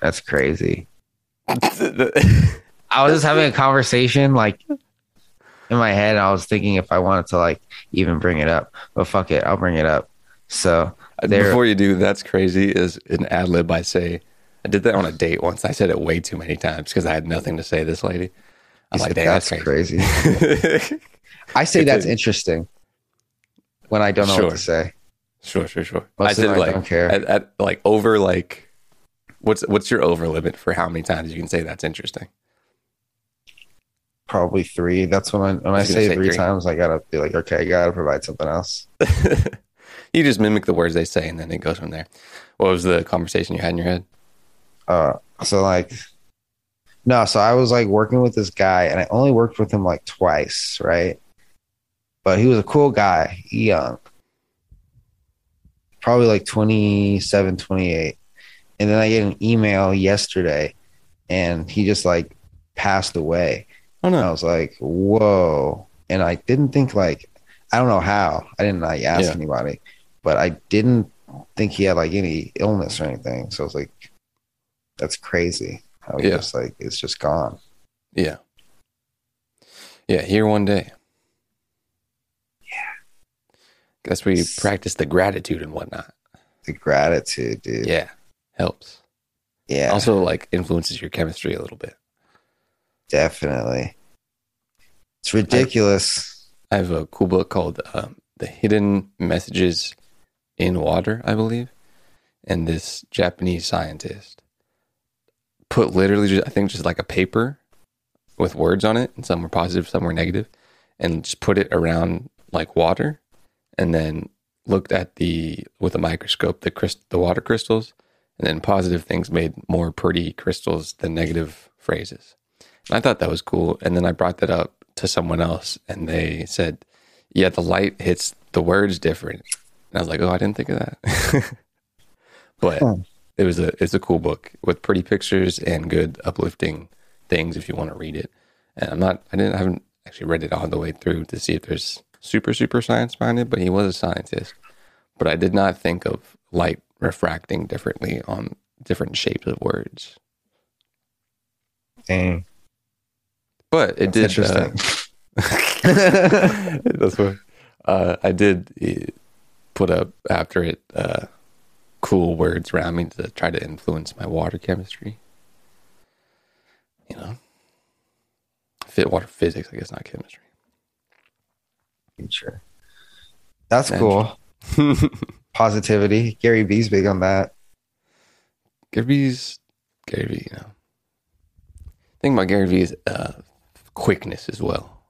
That's crazy. I was just having a conversation like in my head. I was thinking if I wanted to like even bring it up, but fuck it, I'll bring it up. So there, Before you do, that's crazy. Is an ad lib I say. I did that on a date once. I said it way too many times because I had nothing to say. to This lady, I'm like, that's that's crazy. crazy. I say that's interesting when I don't know Sure. what to say. Sure, sure, sure. Most I said them I like don't care. At, at like over like What's what's your over limit for how many times you can say that's interesting? Probably three. That's when I, when I, gonna say, say three three. times, I gotta be like, okay, I gotta provide something else. you just mimic the words they say and then it goes from there. What was the conversation you had in your head? Uh, so like, no, so I was like working with this guy, and I only worked with him like twice, right? But he was a cool guy, young, probably like 27, 28. And then I get an email yesterday, and he just like passed away. Oh And I was like, whoa. And I didn't think like I don't know how. I didn't like ask Yeah. anybody, but I didn't think he had like any illness or anything. So I was like, that's crazy. How he Yeah. just like it's just gone. Yeah. Yeah, here one day. Yeah. That's where you practice the gratitude and whatnot. The gratitude, dude. Yeah. Helps. Yeah, Also like influences your chemistry a little bit. definitely. It's ridiculous. I have a cool book called um, The Hidden Messages in Water, I believe. And this Japanese scientist put literally, just, I think, just like a paper with words on it, and some were positive, some were negative, and just put it around like water, and then looked at the with a microscope the crystal, the water crystals, and then positive things made more pretty crystals than negative phrases. And I thought that was cool, and then I brought that up to someone else, and they said, "Yeah, the light hits the words different." And I was like, "Oh, I didn't think of that." but it was a it's a cool book with pretty pictures and good uplifting things if you want to read it. And I'm not I didn't I haven't actually read it all the way through to see if there's super super science minded, but he was a scientist. But I did not think of light refracting differently on different shapes of words. Dang. But it That's did uh, interesting. That's what uh, I did uh, put up after it uh, cool words around me to try to influence my water chemistry. You know, fit water physics, I guess, not chemistry. Sure. That's cool. Positivity. Gary V's big on that. Gary V's Gary V. You know, thing about Gary V is uh, quickness as well,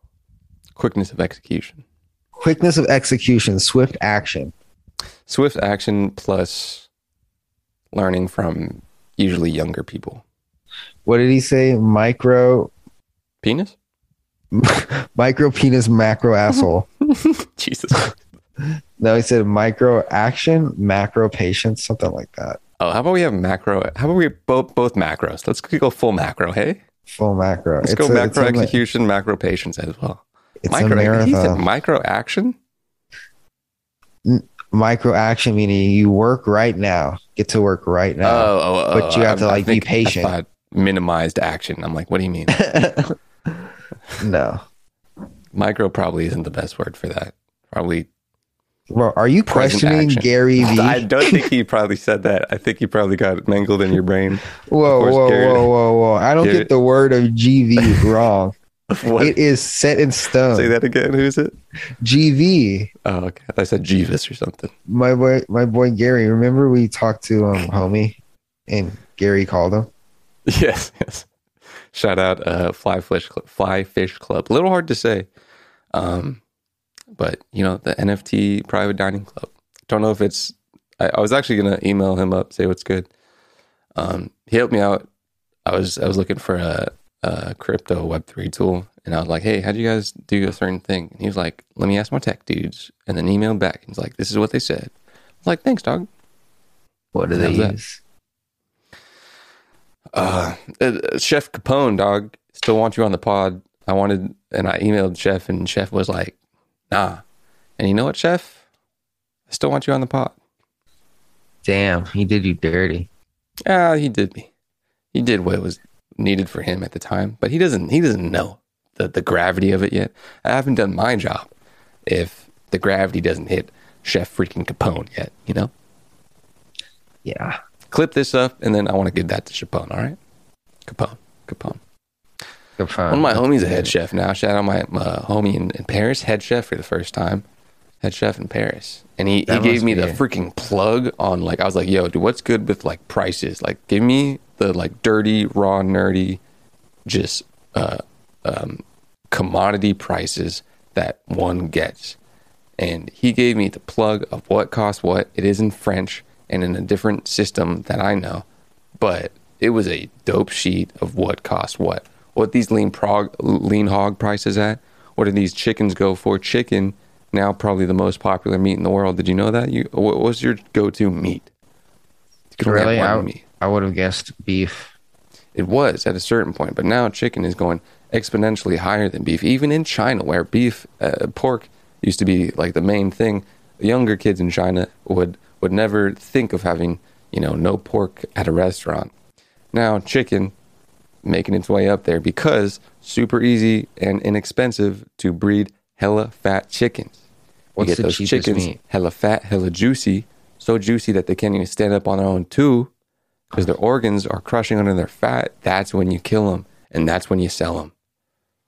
quickness of execution, Quickness of execution, swift action. swift action plus learning from usually younger people. What did he say? Micro Penis. micro penis macro asshole. Jesus. no, he said micro action, macro patience, something like that. Oh, how about we have macro? How about we both both macros? Let's go full macro. Hey, Full macro. let's It's go a- macro it's a, execution, macro patience as well. It's micro, a he said marathon. micro action. Micro action meaning you work right now. Get to work right now. oh, oh, oh, but you oh, have to, I- I like, be patient. minimized action. I'm like, what do you mean? no. micro probably isn't the best word for that. Probably. Bro, are you questioning action. Gary V? I don't think he probably said that. I think he probably got mangled in your brain. whoa, course, whoa, Gary- whoa, whoa, whoa. I don't Gary- get the word of GV wrong. What? It is set in stone. Say that again. Who's it? GV. Oh, okay. I said Jeeves or something. My boy my boy Gary. Remember we talked to um homie and Gary called him? Yes, yes. Shout out uh, Fly Fish Club, Fly Fish Club. A little hard to say, um, but you know the NFT private dining club. Don't know if it's. I, I was actually gonna email him up, say what's good. Um, he helped me out. I was I was looking for a, a crypto Web three tool, and I was like, "Hey, how do you guys do a certain thing?" And he was like, "Let me ask my tech dudes," and then emailed back. He's like, "This is what they said." I was like, "Thanks, dog." What do they How's that? Uh, uh, Chef Capone, dog, still want you on the pod. I wanted, and I emailed Chef, and Chef was like, nah. And you know what, Chef? I still want you on the pod. Damn, he did you dirty. Ah, he did me. He did what was needed for him at the time, but he doesn't. He doesn't know the the gravity of it yet. I haven't done my job if the gravity doesn't hit Chef freaking Capone yet. You know, Yeah. Clip this up, and then I want to give that to Capone. All right, Capone, Capone. Fun. One of my homies a head chef now. Shout out my, my homie in, in Paris, head chef for the first time. head chef in Paris, and he, he gave me the it. freaking plug on like I was like, yo, dude, what's good with like prices? Like, give me the like dirty, raw, nerdy, just uh, um, commodity prices that one gets. And he gave me the plug of what costs what. It is in French and in a different system that I know, but it was a dope sheet of what cost what. What these lean prog, lean hog prices at? What do these chickens go for? Chicken now probably the most popular meat in the world. Did you know that? You what was your go-to meat? You could only have Really? I, meat. I would have guessed beef. It was at a certain point, but now chicken is going exponentially higher than beef. Even in China, where beef, uh, pork used to be like the main thing, younger kids in China would would never think of having you know no pork at a restaurant. Now chicken making its way up there because super easy and inexpensive to breed hella fat chickens. What's you get those chickens meat? hella fat, hella juicy, so juicy that they can't even stand up on their own two because their organs are crushing under their fat. That's when you kill them, and that's when you sell them.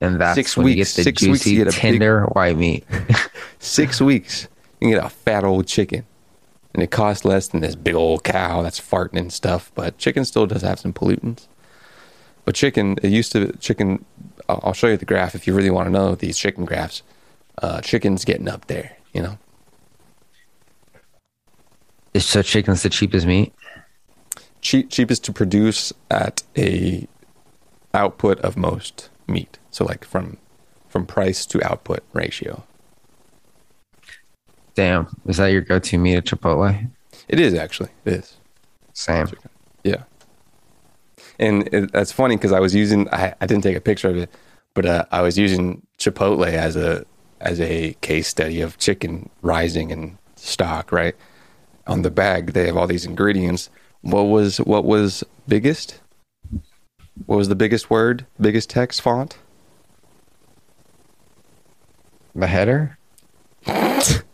And that's Six when weeks- you get the six weeks, juicy, you get a big- tender white meat. Six weeks, you get a fat old chicken, and it costs less than this big old cow that's farting and stuff. But chicken still does have some pollutants. But chicken, it used to chicken. I'll show you the graph if you really want to know these chicken graphs. Uh, chicken's getting up there, you know. Is so chicken's the cheapest meat? cheap, cheapest to produce at a output of most meat. So like from from price to output ratio. Damn. Is that your go-to meat at Chipotle? It is actually. It is. Same. Yeah. And it, that's funny because I was using I, I didn't take a picture of it, but uh, I was using Chipotle as a as a case study of chicken rising in stock. Right on the bag, they have all these ingredients. What was what was biggest? What was the biggest word? Biggest text font? The header?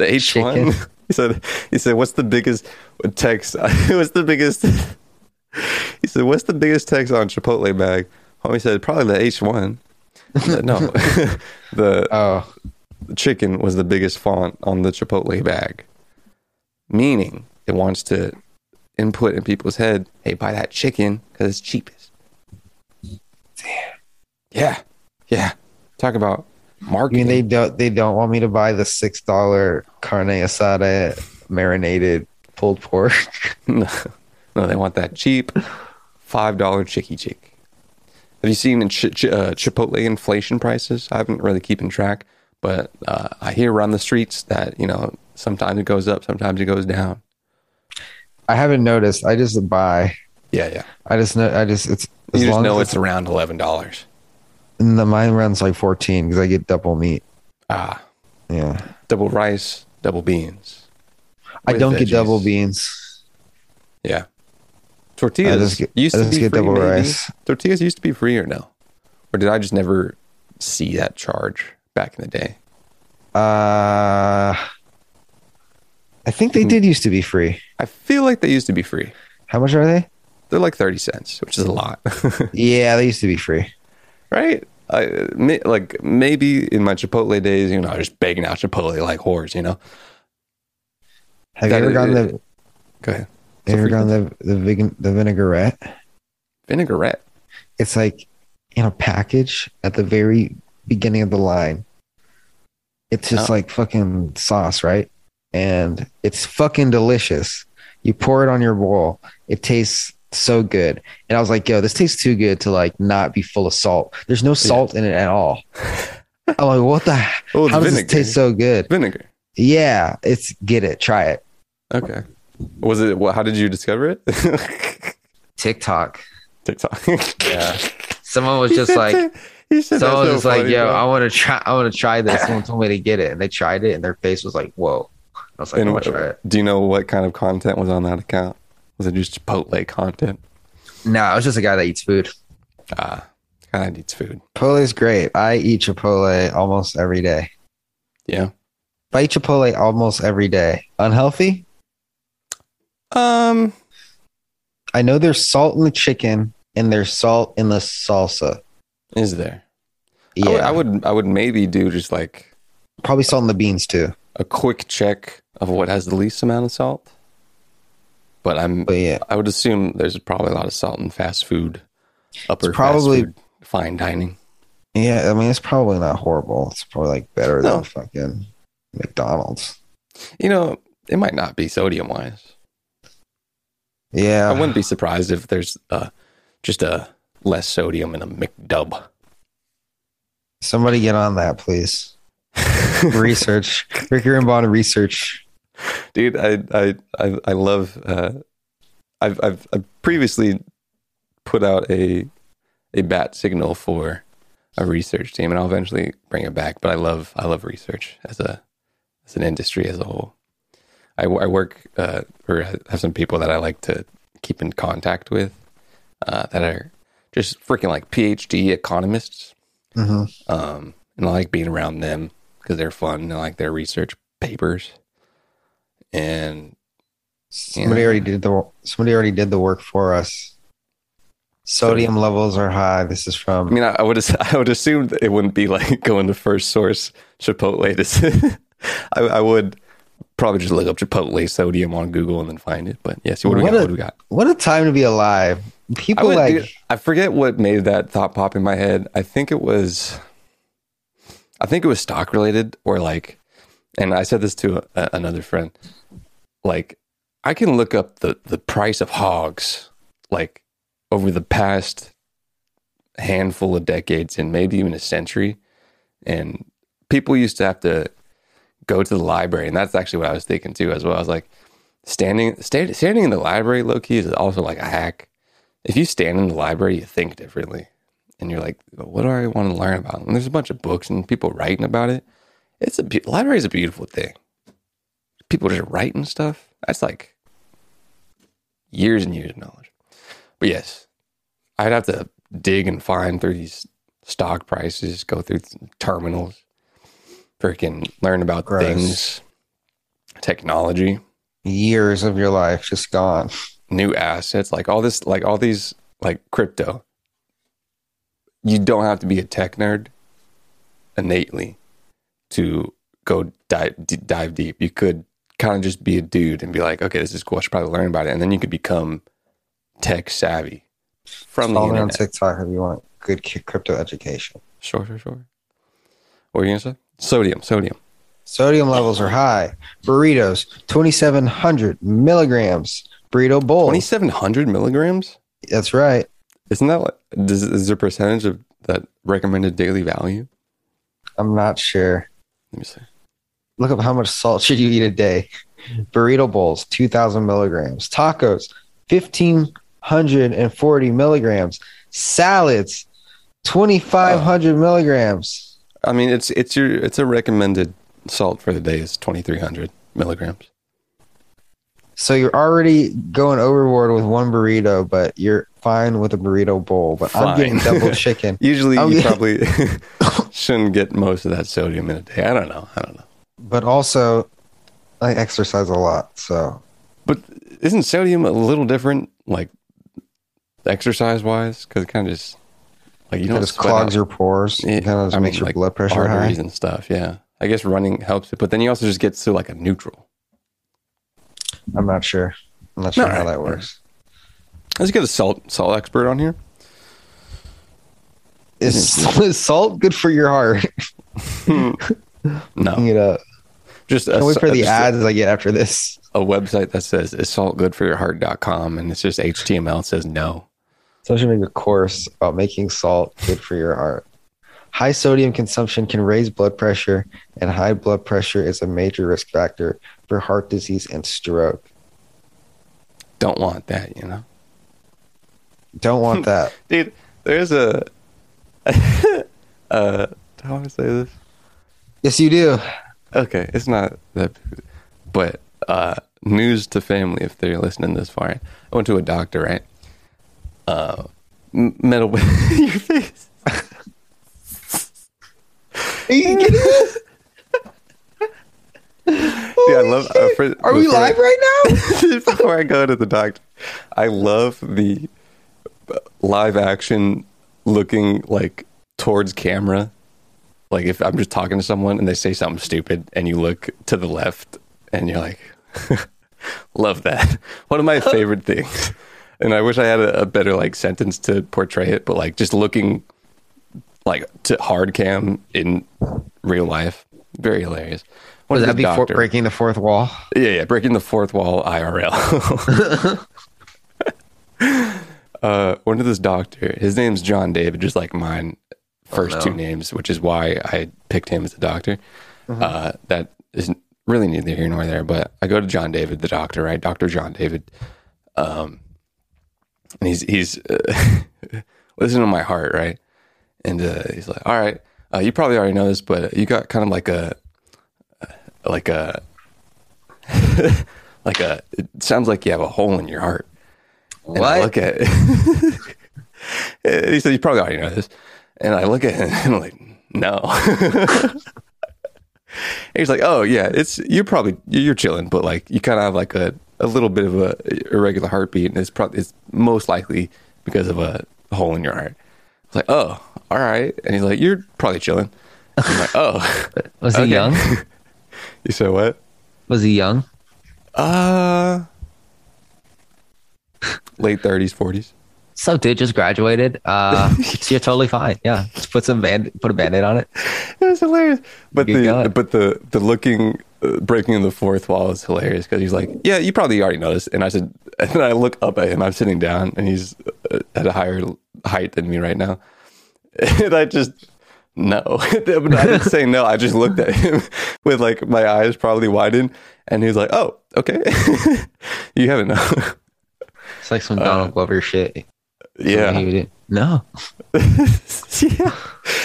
The H one. He said. He said, "What's the biggest text? What's the biggest?" He said, "What's the biggest text on Chipotle bag?" Homie said, "Probably the H one." no, the Oh, chicken was the biggest font on the Chipotle bag, meaning it wants to input in people's head, "Hey, buy that chicken because it's cheapest." Damn. Yeah, yeah. Talk about I marketing. mean, they don't they don't want me to buy the six dollar carne asada marinated pulled pork. No, no, they want that cheap five dollar chicky chick. Have you seen ch- ch- uh, Chipotle inflation prices? I haven't really keeping track, but uh, I hear around the streets that you know sometimes it goes up, sometimes it goes down. I haven't noticed. I just buy. Yeah, yeah. I just know. I just it's. You just know as it's around eleven dollars. And the mine runs like fourteen because I get double meat. Ah, Yeah, double rice, double beans. I don't get double beans. Yeah, tortillas I just get- used I to be get free. double maybe. rice. Tortillas used to be free or no? Or did I just never see that charge back in the day? Uh, I think they did used to be free. I feel like they used to be free. How much are they? They're like 30 cents, which is a lot, Yeah, they used to be free. Right? I, may, like maybe in my Chipotle days, you know, I was just begging out Chipotle like whores, you know? Have That you ever gotten the? Go ahead. Have you ever gotten the the vegan the vinaigrette? Vinaigrette. It's like in a package at the very beginning of the line. It's just Oh. like fucking sauce, right? And it's fucking delicious. You pour it on your bowl. It tastes so good. And I was like, yo, this tastes too good to like not be full of salt. There's no salt in it at all. I'm like, what the? Oh, How does vinegar. this taste so good? Vinegar. Yeah, it's get it, try it. Okay. Was it, what, how did you discover it? TikTok. TikTok. Yeah. Someone was just like, said someone was so like, yo, bro. I want to try, I want to try this. Someone told me to get it, and they tried it, and their face was like, whoa. I was like, And I want to try it. do you know what kind of content was on that account? Was it just Chipotle content? No, I was just a guy that eats food. Ah, kind of needs food. Chipotle is great. I eat Chipotle almost every day. Yeah. I eat Chipotle almost every day. Unhealthy? Um, I know there's salt in the chicken and there's salt in the salsa. is there? I Yeah. would- I would, I would maybe do just like Probably salt in the beans too. a quick check of what has the least amount of salt. But I'm But yeah, I would assume there's probably a lot of salt in fast food, upper probably- fast food, fine dining. yeah. I mean, it's probably not horrible. It's probably like better No. than fucking McDonald's. You know, it might not be sodium wise. Yeah, I wouldn't be surprised if there's uh, just a less sodium in a McDub. somebody get on that, please. research, Ricky Rimbon research. Dude i i i, I love uh I've, I've i've previously put out a a bat signal for a research team and i'll eventually bring it back but i love i love research as a as an industry as a whole. I, I work uh or have some people that i like to keep in contact with uh that are just freaking like phd economists. Hmm um, and I like being around them because they're fun. and I like their research papers, and Somebody already did the somebody already did the work for us. Sodium levels are high. This is from. I mean, I, I would I would assume that it wouldn't be like going to first source Chipotle to. I would probably just look up Chipotle sodium on Google and then find it. But yes, what do What got? a- what do we got? what a time to be alive. I, People would, like I forget what made that thought pop in my head. I think it was, I think it was stock related or like, and I said this to a, another friend, like I can look up the the price of hogs like over the past handful of decades and maybe even a century, and people used to have to go to the library, and that's actually what I was thinking too as well. I was like, standing sta- standing in the library low key is also like a hack if you stand in the library, you think differently. And you're like, what do I want to learn about? And there's a bunch of books and people writing about it. It's a be- library is a beautiful thing. People just writing stuff. That's like years and years of knowledge. But yes, I'd have to dig and find through these stock prices, go through terminals, freaking learn about Gross. things, technology years of your life just gone. new assets, like all this, like all these, like crypto. You don't have to be a tech nerd innately to go dive, dive deep. You could kind of just be a dude and be like, okay, this is cool. I should probably learn about it. And then you could become tech savvy from the Follow on. TikTok if you want good crypto education. Sure, sure, sure. What were you going to say? Sodium, sodium. Sodium levels are high. Burritos, 2,700 milligrams. Burrito bowl. 2,700 milligrams? That's right. Isn't that like, does, is there a percentage of that recommended daily value? I'm not sure. Let me see. Look up how much salt should you eat a day. Burrito bowls, 2,000 milligrams. Tacos, 1,540 milligrams. Salads, 2,500 milligrams. I mean, it's it's your it's a recommended salt for the day is twenty three hundred milligrams. So you're already going overboard with one burrito, but you're fine with a burrito bowl. But I'm getting double chicken. Usually, Oh, you yeah. probably shouldn't get most of that sodium in a day. I don't know. I don't know. But also, I exercise a lot. So But isn't sodium a little different, like exercise wise? Because it kind of just like you it don't just clogs out- your pores. Yeah, It kind of just I makes mean, your like blood pressure high. and stuff. Yeah, I guess running helps it, but then you also just get to like a neutral. I'm not sure. I'm not sure All how right. that works. Let's get a salt salt expert on here. Is, is salt good for your heart? Hmm. No, Looking it up. just a, Can't wait for the just a- ads I get after this. a website that says is salt good for your heart.com and it's just HTML it says no. So I should make a course about making salt good for your heart. High sodium consumption can raise blood pressure, and high blood pressure is a major risk factor for heart disease and stroke. Don't want that, you know. Don't want that. Dude, there's a uh how do I say this? yes, you do. Okay, it's not that but uh news to family if they're listening this far. I went to a doctor, right? Uh metal your face. Are you kidding me? Yeah, I love uh, for, Are we I- live right now? before I go to the doctor, I love the live action looking like towards camera Like if I'm just talking to someone and they say something stupid and you look to the left and you're like, love that. One of my favorite things. And I wish I had a, a better like sentence to portray it, but like just looking like to hard cam in real life, very hilarious. What of that be doctor- breaking the fourth wall? yeah, yeah, breaking the fourth wall IRL. uh, one of this doctor, his name's John David, just like mine, first no. two names, which is why I picked him as a doctor. Uh, that is really neither here nor there, but I go to John David, the doctor, right? Dr. John David. Um, and he's, he's, uh, listening to my heart, right? And uh, he's like, all right, uh, you probably already know this, but you got kind of like a, like a, like a it sounds like you have a hole in your heart and I look at he said you probably already know this. And i look at him and i'm like no. He's like oh yeah it's you're probably you're chilling but like you kind of have like a, a little bit of a irregular heartbeat and it's probably it's most likely because of a hole in your heart. It's like oh all right. And he's like you're probably chilling. I'm like oh Was he Okay. young? you said what? Was he young? Uh, late thirties, forties. So, dude, just graduated. Uh, so you're totally fine. Yeah, just put some band, put a band-aid on it. It was hilarious. But Good the but the the looking uh, breaking in the fourth wall is hilarious because he's like, yeah, you probably already know this. And I said, and then I look up at him. I'm sitting down, and he's uh, at a higher height than me right now. And I just no, I didn't say no. I just looked at him with like my eyes probably widened, and he's like, oh, okay, you haven't know. It's like some Donald Glover shit. yeah. No. yeah.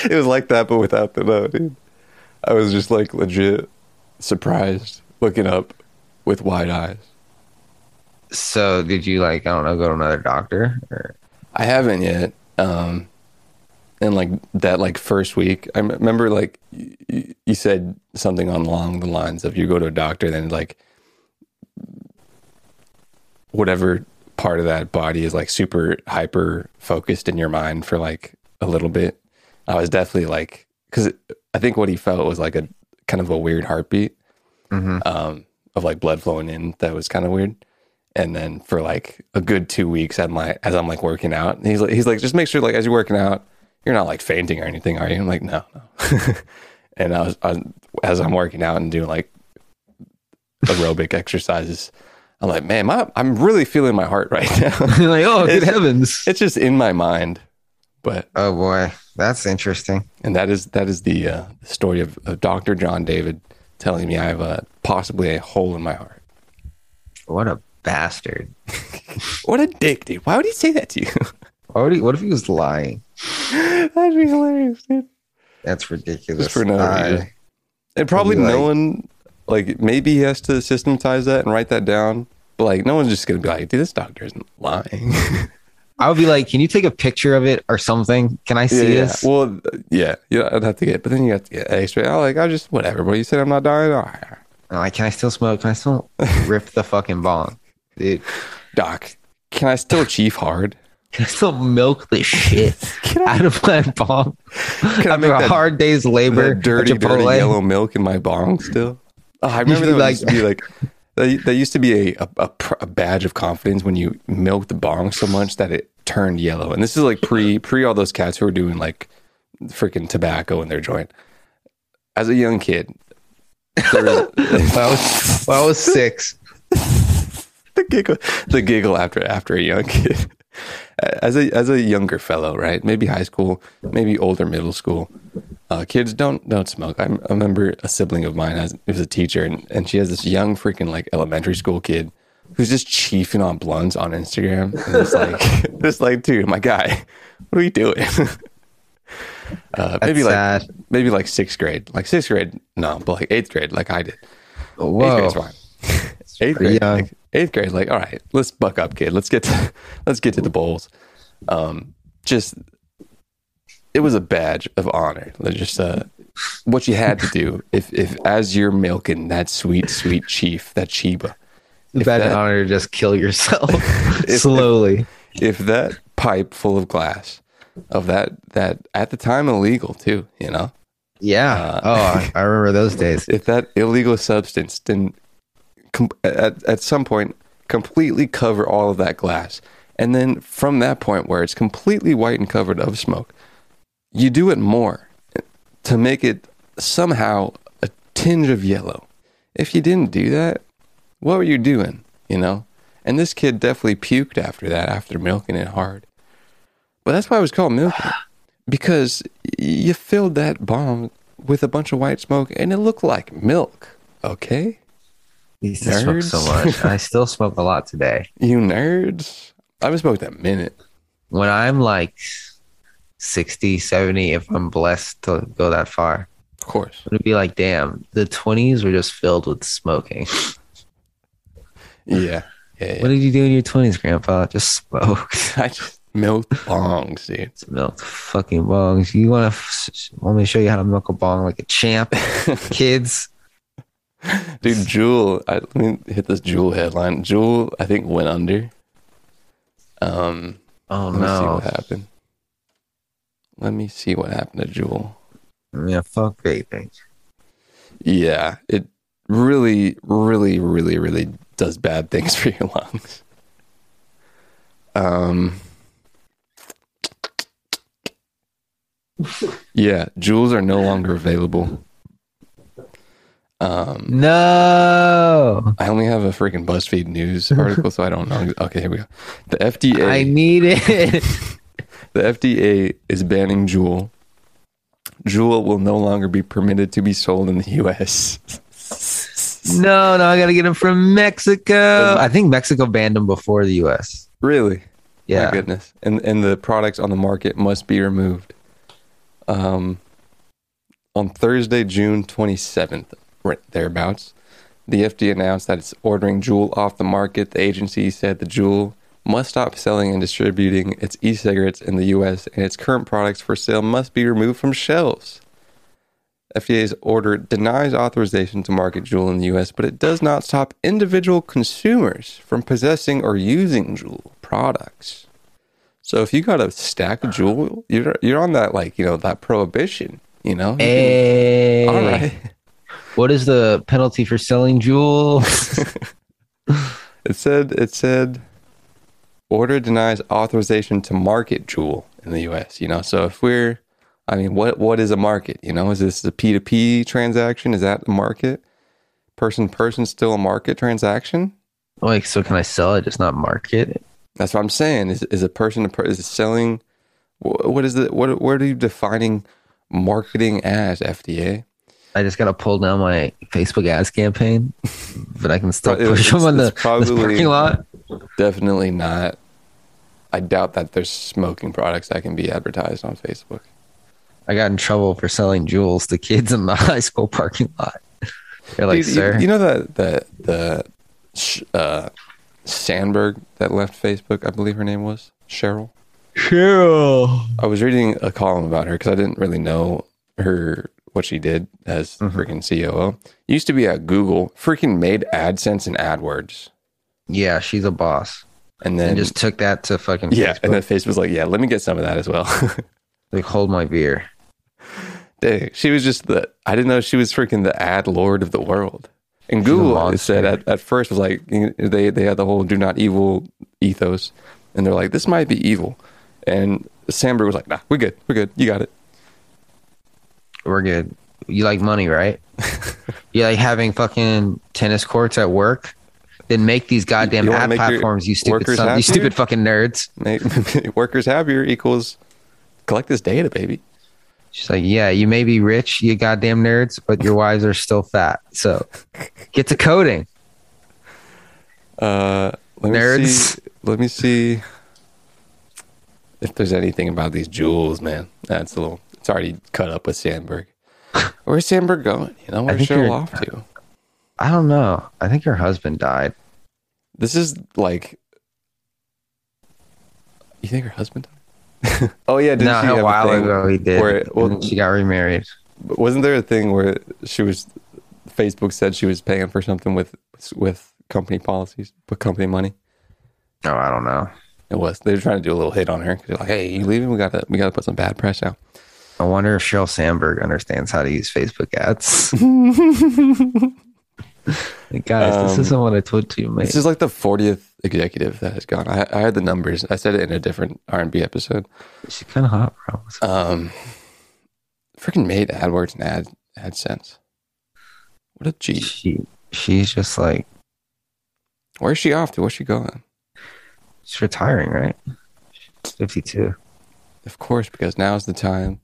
It was like that, but without the no, dude. I was just like legit surprised, looking up with wide eyes. So, did you like I don't know, go to another doctor? Or I haven't yet. Um, and like that, like first week, I m- remember like you, you said something along the lines of you go to a doctor, then like whatever part of that body is like super hyper focused in your mind for like a little bit. I was definitely like, because I think what he felt was like a kind of a weird heartbeat Mhm. um, of like blood flowing in. That was kind of weird. And then for like a good two weeks, at my as I'm like working out, he's like, he's like, just make sure like as you're working out, you're not like fainting or anything, are you? I'm like, no, no. and I was, I was as I'm working out and doing like aerobic exercises, I'm like, man, my, I'm really feeling my heart right now. You're like, oh, good It's- heavens! it's just in my mind, but Oh boy, that's interesting. and that is that is the uh, story of, of Dr. John David telling me I have a possibly a hole in my heart. What a bastard! What a dick, dude! Why would he say that to you? Why would he, what if he was lying? That'd be hilarious, dude. That's ridiculous. Just for no reason. And probably no like- one, like maybe he has to systematize that and write that down. But like, no one's just gonna be like, dude, this doctor isn't lying. I would be like, can you take a picture of it or something? Can I see yeah. this? Well, yeah, yeah, I'd have to get, but then you have to get X-ray. I like, I just whatever. But you said I'm not dying. All right. I'm like, can I still smoke? Can I still rip the fucking bong? Dude, Doc, can I still chief hard? can I still milk the shit Can I, out of my bong? can I make a hard day's labor, dirty, dirty yellow milk in my bong still? Oh, I remember that like- used to be like. That used to be a, a, a, pr- a badge of confidence when you milked the bong so much that it turned yellow. And this is like pre pre all those cats who were doing like freaking tobacco in their joint. As a young kid, there was, When I was, when I was six. the giggle the giggle after after a young kid as a as a younger fellow right maybe high school maybe older middle school uh, kids don't don't smoke I, I remember a sibling of mine has was a teacher and, and she has this young freaking like elementary school kid who's just chiefing on blunts on instagram and it's like just like dude my guy what are you doing uh, maybe like maybe like sixth grade like sixth grade no but like eighth grade like i did Eighth Whoa. grade's fine. Eighth grade, young. like, eighth grade, like, all right, let's buck up, kid. Let's get to, let's get to the bowls. Um, just, it was a badge of honor. Just uh, what you had to do if, if as you're milking that sweet, sweet chief, that Chiba, It's if bad that- honor to just kill yourself if- slowly. if that pipe full of glass of that that at the time illegal too, you know, Yeah. Uh, oh, I, I remember those days. if that illegal substance didn't com- at, at some point completely cover all of that glass and then from that point where it's completely white and covered of smoke you do it more to make it somehow a tinge of yellow if you didn't do that what were you doing you know and this kid definitely puked after that after milking it hard but that's why it was called milking because you filled that bomb with a bunch of white smoke and it looked like milk okay I used smoke so much. I still smoke a lot today. You nerds. I haven't smoked a minute. When I'm like 60, 70, if I'm blessed to go that far, Of course. it'd be like, damn, the 20s were just filled with smoking. Yeah. Yeah. yeah. What did you do in your 20s, Grandpa? Just smoked. I just milked bongs, dude. Milked fucking bongs. You want to f- want me to show you how to milk a bong like a champ, kids? Dude, Juul, I, let me hit this Juul headline. Juul, I think, went under. Um, Oh let me see no! what happened. Let me see what happened to Juul. Yeah, fuck vaping. Yeah, it really, really, really, really does bad things for your lungs. Um, yeah, Juuls are no longer available. Um, No, I only have a freaking BuzzFeed news article, so I don't know. Okay, here we go. The FDA, I need it. the FDA is banning Juul. Juul will no longer be permitted to be sold in the U.S. no, no, I gotta get them from Mexico. I think Mexico banned them before the U.S. Really? Yeah, My goodness. And and the products on the market must be removed. Um on Thursday, June 27th, right thereabouts, the FDA announced that it's ordering Juul off the market. The agency said the Juul must stop selling and distributing its e-cigarettes in the US and its current products for sale must be removed from shelves. FDA's order denies authorization to market Juul in the US, but it does not stop individual consumers from possessing or using Juul products. So if you got a stack of Juul, you're you're on that like, you know, that prohibition, you know? Hey, eh. all right. What is the penalty for selling Juuls? It said it said order denies authorization to market Juul in the US, you know. So if we're I mean, what what is a market? You know, is this a P2P transaction? Is that a market? Person person still a market transaction? like, so can I sell it, just not market it? That's what I'm saying. Is is a person to per- is selling? wh- What is it? What what are you defining marketing as? FDA. I just gotta pull down my Facebook ads campaign, but I can still Pro- push them on the, it's probably- the parking lot. Definitely not. I doubt that there's smoking products that can be advertised on Facebook. I got in trouble for selling Juuls to kids in the high school parking lot. They're like, Dude, you- sir, you, know that the the sh- uh, Sandberg that left Facebook, I believe her name was Sheryl. Sheryl. I was reading a column about her because I didn't really know her what she did as Mhm. freaking COO. Used to be at Google, freaking made AdSense and AdWords, Yeah, she's a boss. and then And just took that to fucking yeah, Facebook. and then Facebook was like, yeah, let me get some of that as well. like, hold my beer. Dang, she was just the. I didn't know she was freaking the ad lord of the world. And She's Google said at, at first was like they they had the whole do not evil ethos, and they're like this might be evil, and Sandberg was like nah we're good we're good you got it. We're good. You like money, right? you like having fucking tennis courts at work? Then make these goddamn you ad platforms, you stupid son, you stupid fucking nerds. Make, workers happier equals collect this data, baby. She's like, yeah, you may be rich, you goddamn nerds, but your wives are still fat. So get to coding. Uh, let me see. Let me see if there's anything about these Juuls, man. That's a little. It's already cut up with Sandberg. Where's Sandberg going? You know, where's think Sheryl you're- off to? I don't know. I think her husband died. This is like. You think her husband died? oh yeah, didn't no, she a have while thing ago he did. where- well- she got remarried. Wasn't there a thing where she was? Facebook said she was paying for something with with company policies, with company money. Oh, I don't know. It was. They were trying to do a little hit on her. 'cause they're like, "Hey, you leaving? We gotta we gotta put some bad press out." I wonder if Sheryl Sandberg understands how to use Facebook ads. Like, Guys, this Um, isn't what I told you, mate. This is like the 40th executive that has gone. I, I had the numbers. I said it in a different R&B episode. She's kind of hot, bro. Um, freaking made AdWords and Ad AdSense. What a G. She she's just like Where's she off to? Where's she going? she's retiring, right? She's 52. Of course, because now's the time,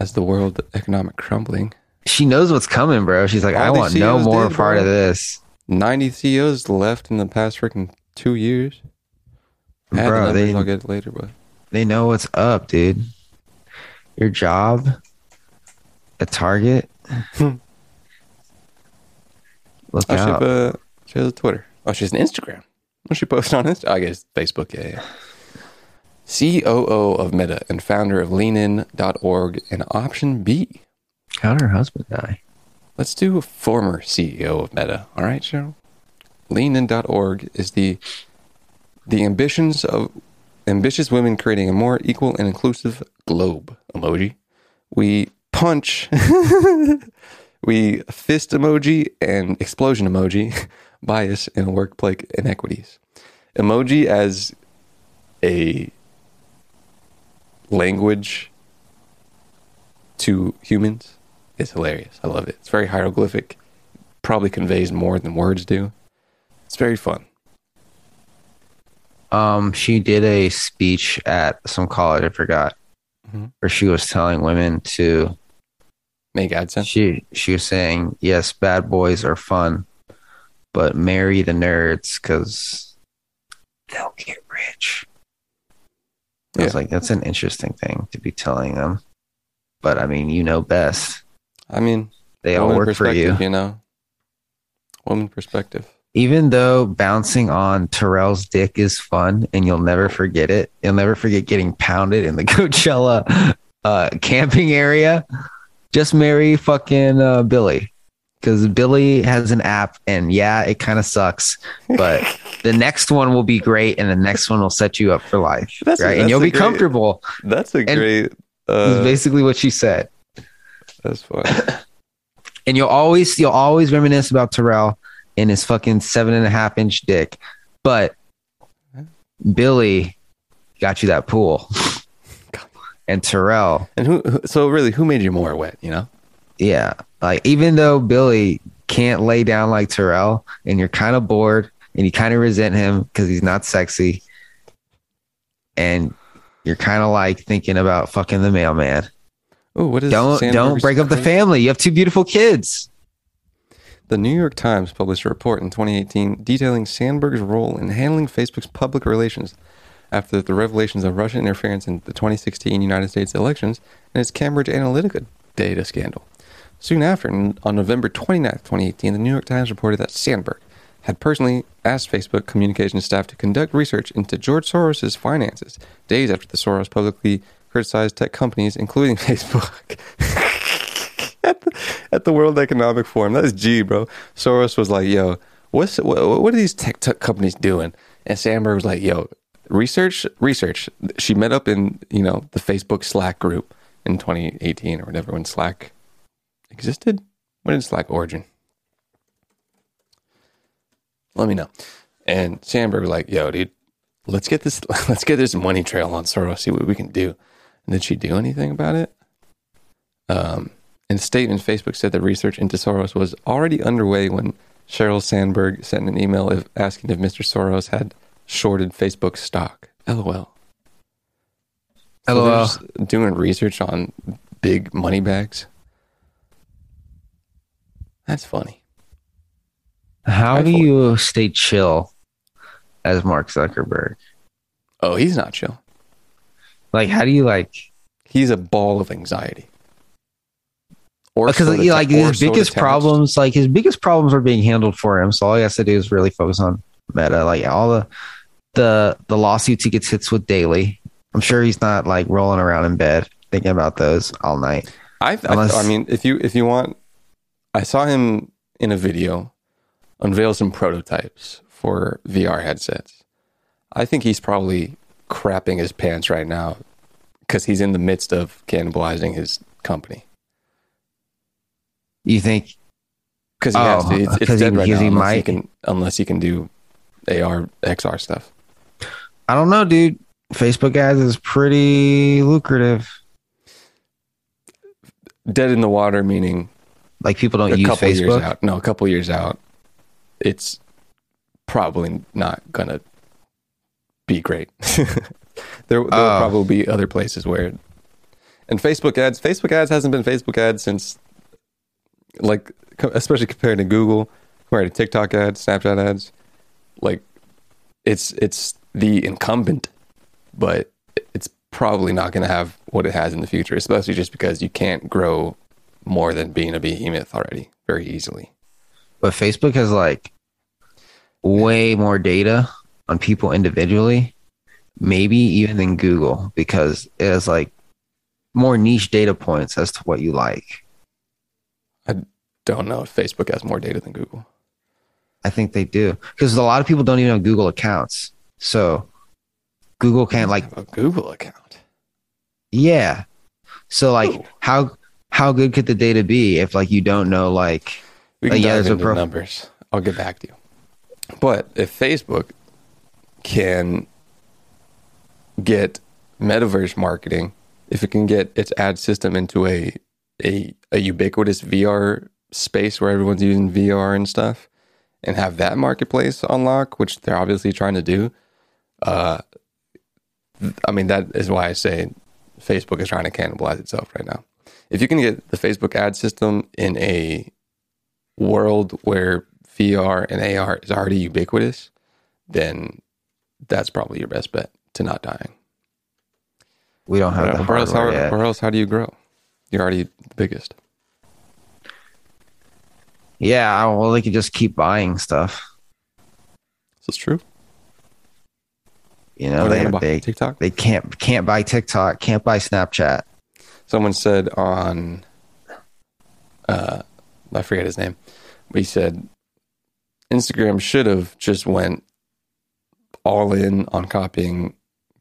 as the world economic crumbling. She knows what's coming, bro. She's like, All I want no more did, part bro. of this. 90 CEOs left in the past freaking two years. The Bro, numbers, they I'll get it later, but they know what's up, dude. Your job a Target. Look oh, she, have out. a, she has a Twitter. Oh, she has an Instagram. What she post on Instagram? I guess Facebook. Yeah, yeah. COO of Meta and founder of LeanIn.org and Option B. How'd her husband die? Let's do a former CEO of Meta. All right, Sheryl. LeanIn.org is the the ambitions of ambitious women creating a more equal and inclusive globe. Emoji. We punch. we fist emoji and explosion emoji. Bias and workplace inequities. Emoji as a language to humans is hilarious. I love it. It's very hieroglyphic. Probably conveys more than words do. It's very fun. Um, she did a speech at some college, I forgot, Mhm. where she was telling women to Make AdSense. she she was saying, Yes, bad boys are fun, but marry the nerds because they'll get rich. I was like, that's an interesting thing to be telling them. But I mean, you know best. I mean, They all work for you. You know, woman perspective. Even though bouncing on Terrell's dick is fun and you'll never forget it, you'll never forget getting pounded in the Coachella uh, camping area. Just marry fucking uh, Billy because Billy has an app and yeah, it kind of sucks, but the next one will be great and the next one will set you up for life. That's a- right. that's and you'll be great- comfortable. That's a And- great. Uh, basically what she said. that's fun. and you'll always you'll always reminisce about Terrell and his fucking seven and a half inch dick. But Billy got you that pool. and Terrell, And who- So really, who made you more wet? You know. Yeah. Like even though Billy can't lay down like Terrell and you're kind of bored and you kind of resent him because he's not sexy and you're kind of like thinking about fucking the mailman. Oh, what is? Don't don't break up the family. You have two beautiful kids. The New York Times published a report in 2018 detailing Sandberg's role in handling Facebook's public relations after the revelations of Russian interference in the 2016 United States elections and its Cambridge Analytica data scandal. Soon after, on November 29, 2018, the New York Times reported that Sandberg had personally asked Facebook communications staff to conduct research into George Soros' finances days after the Soros publicly criticized tech companies, including Facebook. at, the, at the World Economic Forum. That is G, bro. Soros was like, "Yo, what's what, what are these tech, tech companies doing?" And Sandberg was like, "Yo, research, research." She met up in you know the Facebook Slack group in 2018 or whatever when Slack existed. When did Slack origin? Let me know. And Sandberg was like, "Yo, dude, let's get this let's get this money trail on Soros. See what we can do." And did she do anything about it? Um, in a statement, Facebook said that research into Soros was already underway when Sheryl Sandberg sent an email if, asking if Mr. Soros had shorted Facebook stock. LOL. So LOL. just doing research on big money bags. That's funny. How do you stay chill as Mark Zuckerberg? Oh, he's not chill. Like, how do you like? He's a ball of anxiety. Or Because so like, like deta- or his so biggest detached. problems, like his biggest problems are being handled for him. So all he has to do is really focus on Meta. Like all the the the lawsuits he gets hits with daily. I'm sure he's not like rolling around in bed thinking about those all night. I, I, Unless- I mean, if you if you want, I saw him in a video unveil some prototypes for VR headsets. I think he's probably crapping his pants right now because he's in the midst of cannibalizing his company You think? because he has Oh, to. It's, it's 'cause he- dead right now he unless he can unless he can do AR XR stuff. I don't know, dude. Facebook ads is pretty lucrative. Dead in the water meaning Like people don't a use couple years Facebook. out. No, a couple years out, it's probably not gonna be great. there, there'll Oh. probably be other places where, and Facebook ads. Facebook ads hasn't been Facebook ads since, like, especially compared to Google, compared to TikTok ads, Snapchat ads. Like, it's it's the incumbent, but it's probably not going to have what it has in the future, especially just because you can't grow more than being a behemoth already very easily. But Facebook has like way more data on people individually, maybe even than Google, because it has like more niche data points as to what you like. I don't know if Facebook has more data than Google. I think they do because a lot of people don't even have Google accounts. So Google can't like, a Google account. yeah. So like, Ooh. how how good could the data be if like you don't know like We can yeah, dive there's a into prof- numbers. I'll get back to you. But if Facebook can get metaverse marketing, if it can get its ad system into a a, a ubiquitous VR space where everyone's using VR and stuff, and have that marketplace unlock, which they're obviously trying to do, uh, I mean that is why I say Facebook is trying to cannibalize itself right now. If you can get the Facebook ad system in a world where VR and AR is already ubiquitous, then that's probably your best bet to not dying. we don't have Or, the or else, how, yet. or else, how do you grow? You're already the biggest. Yeah, well, they could just keep buying stuff. This is true. You know, they they they TikTok. they can't can't buy TikTok, can't buy Snapchat. Someone said on, uh, I forget his name, but he said Instagram should have just went all in on copying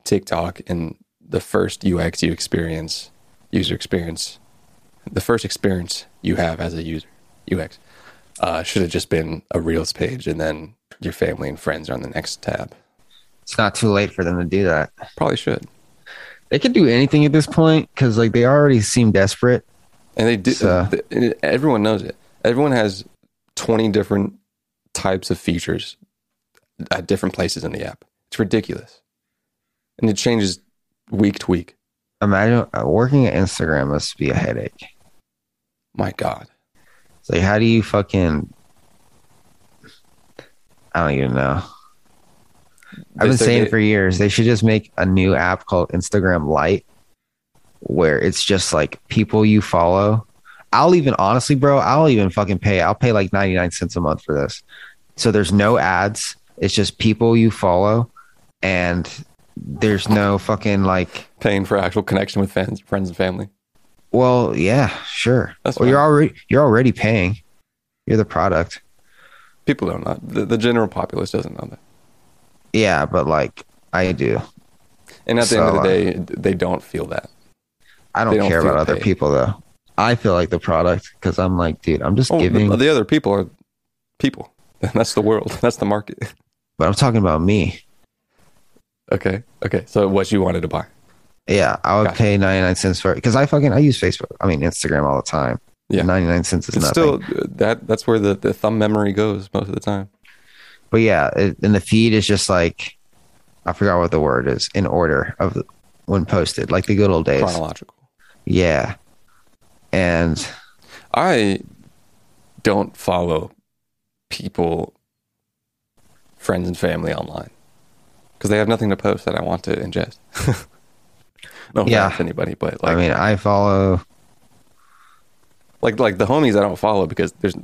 TikTok and the first UX you experience, user experience, the first experience you have as a user, UX, uh, should have just been a Reels page and then your family and friends are on the next tab. It's not too late for them to do that. Probably should. They could do anything at this point because like they already seem desperate. And they do. So- everyone knows it. Everyone has twenty different types of features at different places in the app. It's ridiculous, and it changes week to week. Imagine uh, working at Instagram must be a headache. My God, It's like how do you fucking? I don't even know. I've been saying for years they should just make a new app called Instagram Lite, where it's just like people you follow. I'll even honestly, bro, I'll even fucking pay. I'll pay like ninety nine cents a month for this. So there's no ads. It's just people you follow, and there's no fucking like. paying for actual connection with fans, friends, and family. Well, yeah, sure. That's well, you're already you're already paying. You're the product. People don't know. The, the general populace doesn't know that. Yeah, but like I do. And at the end of the day, uh, they don't feel that. I don't, don't care about other people though. I feel like the product because I'm like, dude, I'm just Oh, giving. the, the other people are people. That's the world. That's the market. but I'm talking about me. Okay. Okay. So what you wanted to buy? Yeah, I would Gotcha. pay 99 cents for it because I fucking I use Facebook. I mean Instagram all the time. Yeah. 99 cents is It's nothing. still uh, that. That's where the, the thumb memory goes most of the time. But yeah, it, and the feed is just like I forgot what the word is in order of the, when posted, like the good old days. Chronological. Yeah, and I don't follow people, friends and family online because they have nothing to post that I want to ingest. no Yeah. anybody, but like, I mean I follow. like, like the homies I don't follow because there's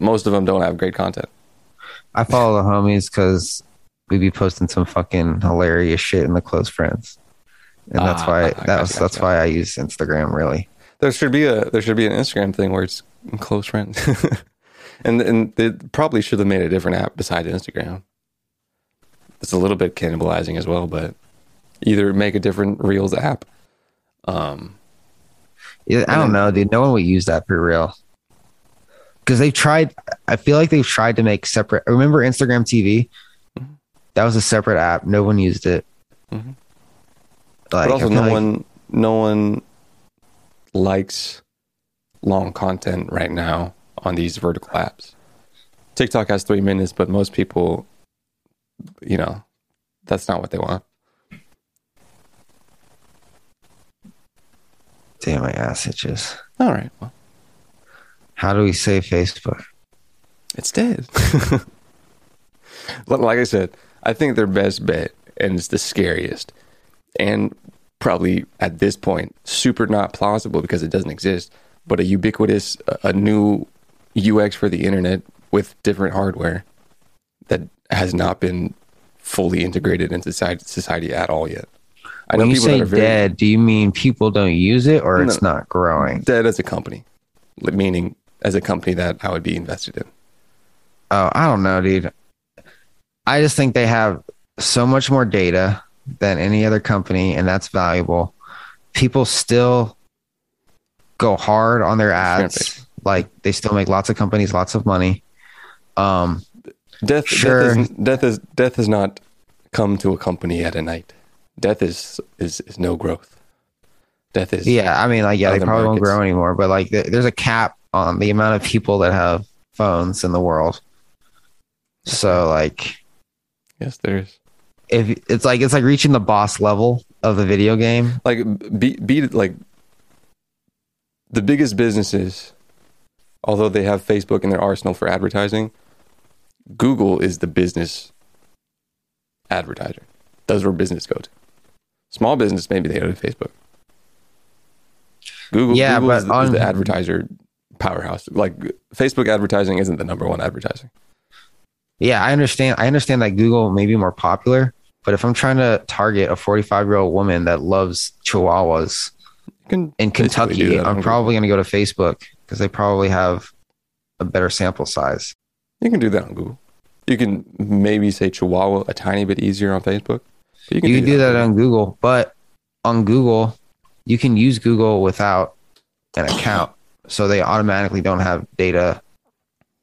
most of them don't have great content. I follow the homies because we'd be posting some fucking hilarious shit in the close friends, and that's Ah, why I that gotcha, was that's why I use Instagram really. There should be a there should be an Instagram thing where it's close friends, and and they probably should have made a different app besides Instagram. It's a little bit cannibalizing as well, but either make a different Reels app, um, Yeah, I don't know, dude. No one would use that for real. Because they've tried. I feel like they've tried to make separate. Remember Instagram TV? Mhm. That was a separate app. No one used it. Mhm. Like, but also, no like- one, no one likes long content right now on these vertical apps. TikTok has three minutes, but most people, you know, that's not what they want. Damn, my ass itches. All right, well, How do we save Facebook? it's dead. Like I said, I think their best bet, and it's the scariest, and probably at this point super not plausible because it doesn't exist, but a ubiquitous, a- new UX for the internet with different hardware that has not been fully integrated into society, society at all yet. I when you say very dead, do you mean people don't use it or it's not growing? dead as a company, meaning as a company that I would be invested in. Oh, I don't know, dude. I just think they have so much more data than any other company, and that's valuable. People still go hard on their ads. Like they still make lots of companies lots of money. Um, Death, Sure. death, is, death is death has not come to a company at a night. Death is is, is no growth. Death is yeah, I mean, like, yeah, they probably won't grow anymore, but like, th- there's a cap on the amount of people that have phones in the world. So, like, yes, there is. if it's like it's like reaching the boss level of the video game. Like be be like the biggest businesses, although they have Facebook in their arsenal for advertising, Google is the business advertiser. Those where business go to. Small business, maybe they go to Facebook. Google, Yeah, Google but is, the, is on- the advertiser powerhouse. Like Facebook advertising isn't the number one advertising. Yeah, I understand. I understand that Google may be more popular, but if I'm trying to target a 45 year old woman that loves Chihuahuas in Kentucky, I'm probably going to go to Facebook because they probably have a better sample size. You can do that on Google. You can maybe say Chihuahua a tiny bit easier on Facebook. You can, You can do that on on Google, but on Google, you can use Google without an account. So they automatically don't have data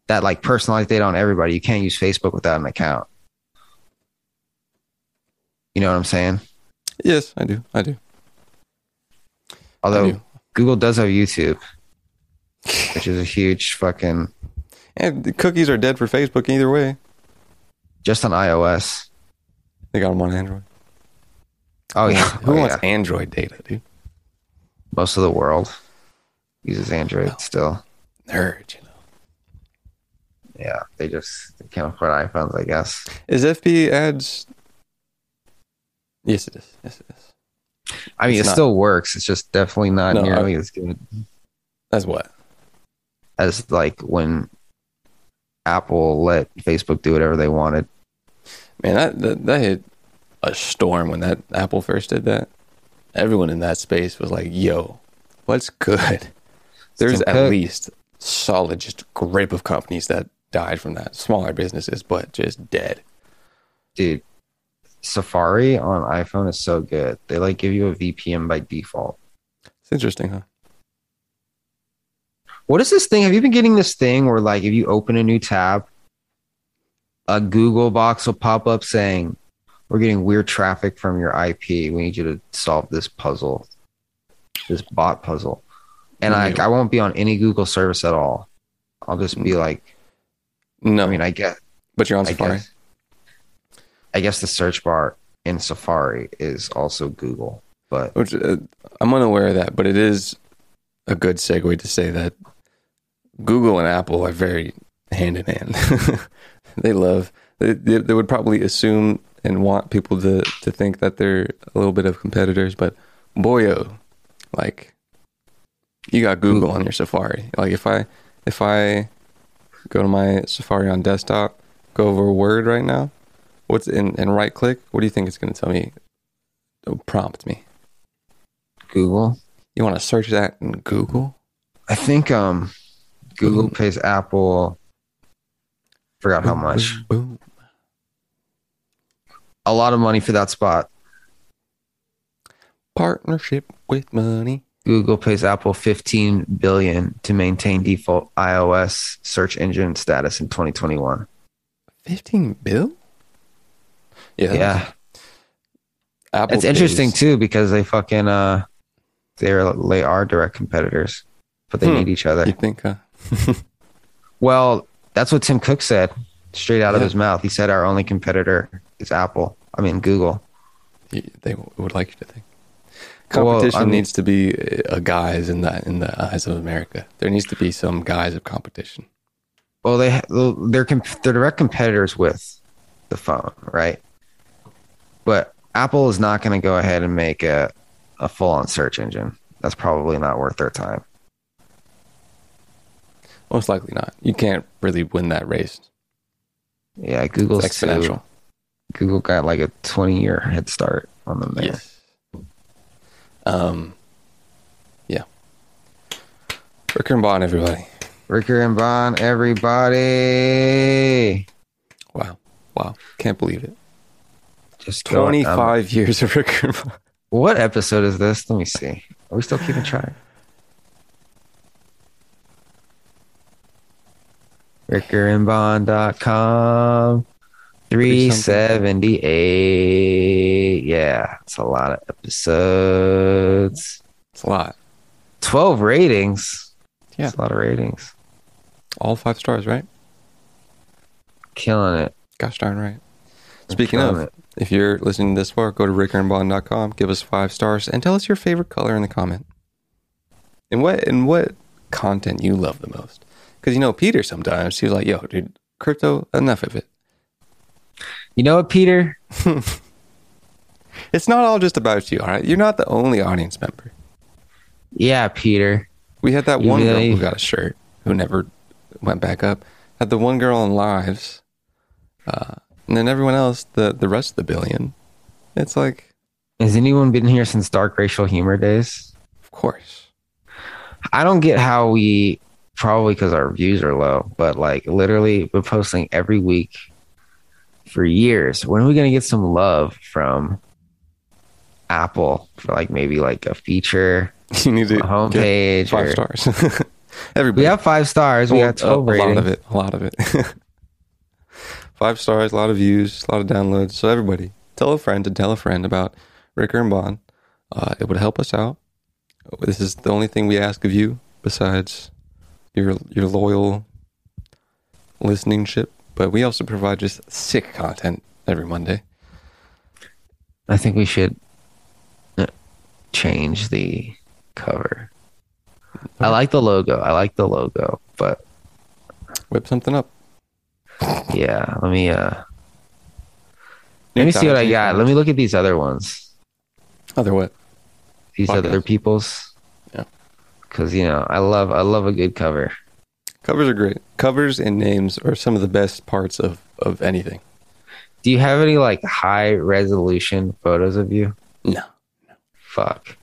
that like personalized data on everybody. You can't use Facebook without an account. You know what I'm saying? Yes, I do. I do. I Although do. Google does have YouTube, which is a huge fucking And the cookies are dead for Facebook either way. just on iOS. They got them on Android. Oh yeah, Who Oh, wants yeah. Android data, dude? most of the world uses Android oh. still. Nerd, you know. Yeah, they just they can't afford iPhones, I guess. Is FB ads? Yes, it is. Yes, it is. I mean, It's it not. still works. It's just definitely not No, I- nearly as good As what. as like when Apple let Facebook do whatever they wanted. Man, that, that that hit a storm when that Apple first did that. Everyone in that space was like, "Yo, what's good?" There's Tim at Cook. least solid just grip of companies that died from that. Smaller businesses, but just dead. Dude, Safari on iPhone is so good. They like give you a VPN by default. It's interesting, huh? What is this thing? Have you been getting this thing where like if you open a new tab, a Google box will pop up saying, We're getting weird traffic from your IP. We need you to solve this puzzle. This bot puzzle. And like I won't be on any Google service at all. I'll just be like No, I mean I guess but you're on I Safari. guess I guess the search bar in Safari is also Google. But Which uh, I'm unaware of that, but it is a good segue to say that Google and Apple are very hand in hand. they love. They, they they would probably assume and want people to to think that they're a little bit of competitors, but boyo, like you got Google on your Safari. Like if I if I go to my Safari on desktop, go over Word right now, what's in and right click, what do you think it's going to tell me? It'll prompt me. Google. You want to search that in Google? I think um Google Boom. pays Apple forgot how much. Boom. A lot of money for that spot. Partnership with money. Google pays Apple 15 billion to maintain default iOS search engine status in 2021. 15 bill? Yeah. Yeah, Apple it's interesting too because they fucking uh, they're they are direct competitors, but they Hmm. need each other. You think, huh? Well, that's what Tim Cook said straight out of his mouth. He said our only competitor is Apple. I mean Google. They would like you to think. Well, Competition mean- needs to be uh, a guise in the in the eyes of America. There needs to be some guise of competition. Well, they they're comp- they're direct competitors with the phone, right? But Apple is not going to go ahead and make a a full on search engine. That's probably not worth their time. Most likely not. You can't really win that race. Yeah, It's Google's exponential. too. Google got like a 20 year head start on them there. Yes. Um. Yeah. Ricker and Bond, everybody. Ricker and Bond, everybody. Wow. Wow. Can't believe it. Just um, 25 years of Ricker and Bond. what episode is this? Let me see. Are we still keeping track? RickerandBond.com. 378. Yeah, it's a lot of episodes. It's a lot. 12 ratings. Yeah. It's a lot of ratings. All five stars, right? Killing it. Gosh darn right. Speaking of, it. if you're listening to this far, go to rickerandbond.com, give us five stars, and tell us your favorite color in the comment. And what and what content you love the most. Because you know, Peter sometimes he's like, yo, dude, crypto, enough of it. You know what, Peter? It's not all just about you, all right? You're not the only audience member. Yeah, Peter. We had that You one girl who got a shirt who never went back up. Had the one girl on lives, uh, and then everyone else, the the rest of the billion. It's like, Has anyone been here since Dark Racial Humor days? of course. I don't get how we probably because our views are low, but like literally we're posting every week for years. When are we gonna get some love from Apple for like maybe like a feature, You need to a homepage? five or- stars. Everybody. We have five stars. We got twelve a, a lot of it. A lot of it. five stars, a lot of views, a lot of downloads. So everybody, tell a friend to tell a friend about Ricker and Bond. Uh, it would help us out. This is the only thing we ask of you, besides your your loyal listening ship. But we also provide just sick content every Monday. I think we should uh, change the cover. I like the logo. I like the logo, but Whip something up. yeah, let me uh let me see what I got. Let me look at these other ones. Other what? These Podcast. other people's. Yeah. Cause you know, I love I love a good cover. Covers are great. Covers and names are some of the best parts of of anything. Do you have any like high resolution photos of you? No. Fuck.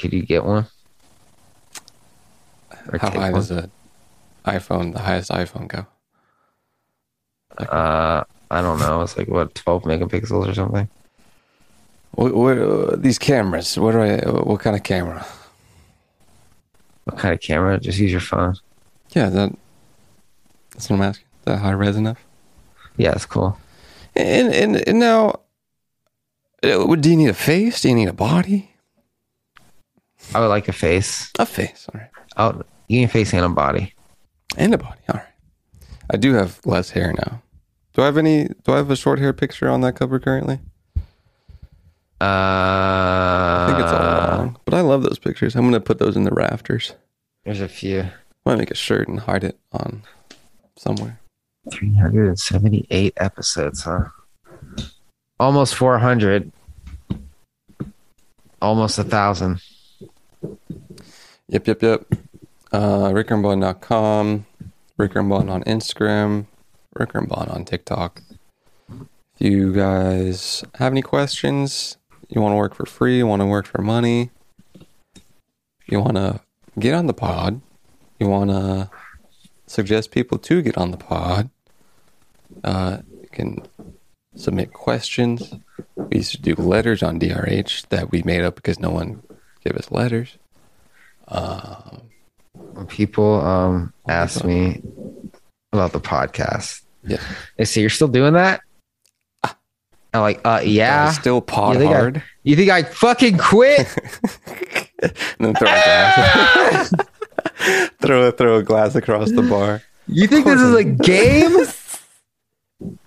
Could you get one? Or How high one? does a iPhone, the highest iPhone go? Uh, I don't know. It's like what, twelve megapixels or something. What, what uh, these cameras? What do I? What kind of camera? What kind of camera? Just use your phone. Yeah, that. That's what I'm asking. Is that high res enough? Yeah, it's cool. And and, and now, uh, do you need a face? Do you need a body? I would like a face. A face, all right. Oh, you can face and a body. And a body, all right. I do have less hair now. Do I have any? Do I have a short hair picture on that cover currently? Uh, I think it's all long, but I love those pictures. I'm gonna put those in the rafters. There's a few. I might make a shirt and hide it on somewhere. 378 episodes, huh? Almost 400. Almost a thousand. Yep, yep, yep. Uh, RickerandBond.com, Ricker and Bond on Instagram, Ricker and Bond on TikTok. If you guys have any questions, you want to work for free, you want to work for money, you want to get on the pod, you want to suggest people to get on the pod, uh, you can submit questions. We used to do letters on DRH that we made up because no one gave us letters. Um, When people um ask me about the podcast, yeah, they say you're still doing that. I'm like, uh, yeah. still pod You think I- hard, You think I fucking quit? and then throw a glass, throw a throw a glass across the bar. You think this is a game?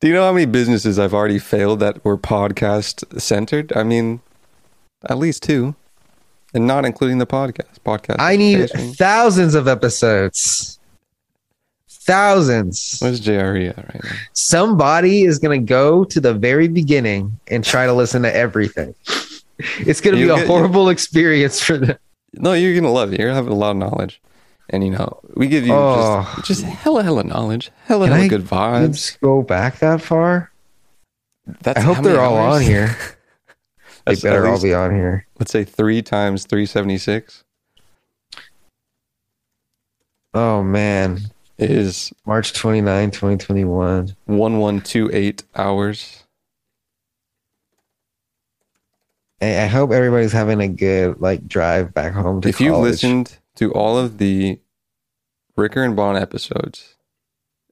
Do you know how many businesses I've already failed that were podcast centered? I mean, at least two, and not including the podcast. Podcast. I need thousands of episodes. Thousands. Where's JRE at right now? Somebody is going to go to the very beginning and try to listen to everything. It's going to be a get- horrible experience for them. No, you're gonna love it. You're gonna have a lot of knowledge, and you know we give you Oh. just, just hella hella knowledge, hella hella good vibes. Go back that far. That's I hope they're all hours? on here. They That's better all be on here. Let's say three times 376. Oh, man. Is March 29, 2021. one one two eight hours. Hey, I hope everybody's having a good like drive back home to if you college. listened to all of the Rick and Bond episodes,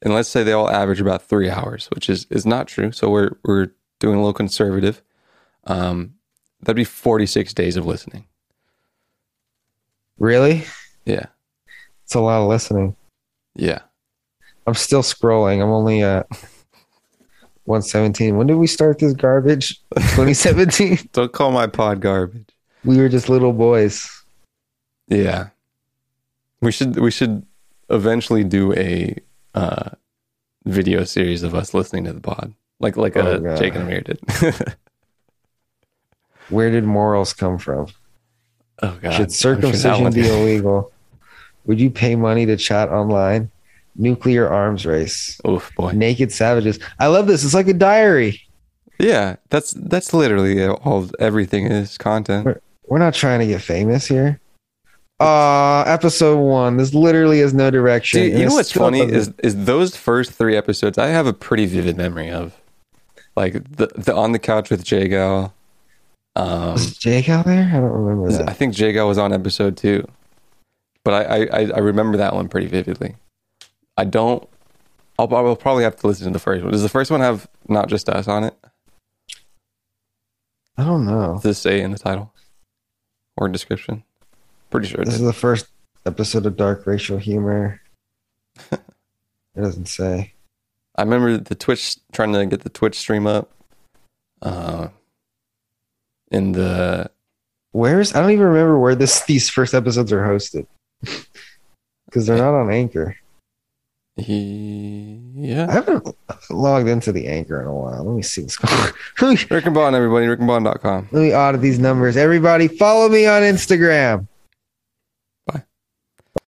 and let's say they all average about three hours, which is is not true. So we're we're doing a little conservative. Um, that'd be forty six days of listening. Really? Yeah, It's a lot of listening. Yeah. I'm still scrolling. I'm only at 117. When did we start this garbage? 2017. Don't call my pod garbage. we were just little boys. Yeah, we should we should eventually do a uh, video series of us listening to the pod, like like Oh, uh, God. Jake and Amir did. Where did morals come from? oh god, Should sure circumcision be illegal? Would you pay money to chat online? Nuclear arms race. Oof, boy. Naked savages. I love this. It's like a diary. Yeah, that's that's literally all everything is content. We're not trying to get famous here. Uh episode one. This literally has no direction. Dude, you know what's funny is is those first three episodes I have a pretty vivid memory of, like the the on the couch with Jay Gal. Um, was out there? I don't remember that. I think Jay Gal was on episode two, but I, I I- remember that one pretty vividly. I don't. I'll, I'll probably have to listen to the first one. Does the first one have not just us on it? I don't know. Does it say in the title or description? Pretty sure it This is the first episode of Dark Racial Humor. it doesn't say. I remember the Twitch trying to get the Twitch stream up. Uh, in the Where's I don't even remember where this these first episodes are hosted. Because they're not on Anchor. he yeah. I haven't logged into the Anchor in a while. Let me see what's going on. Rick and Bond, everybody. RickandBond.com. let me audit these numbers. Everybody, follow me on Instagram.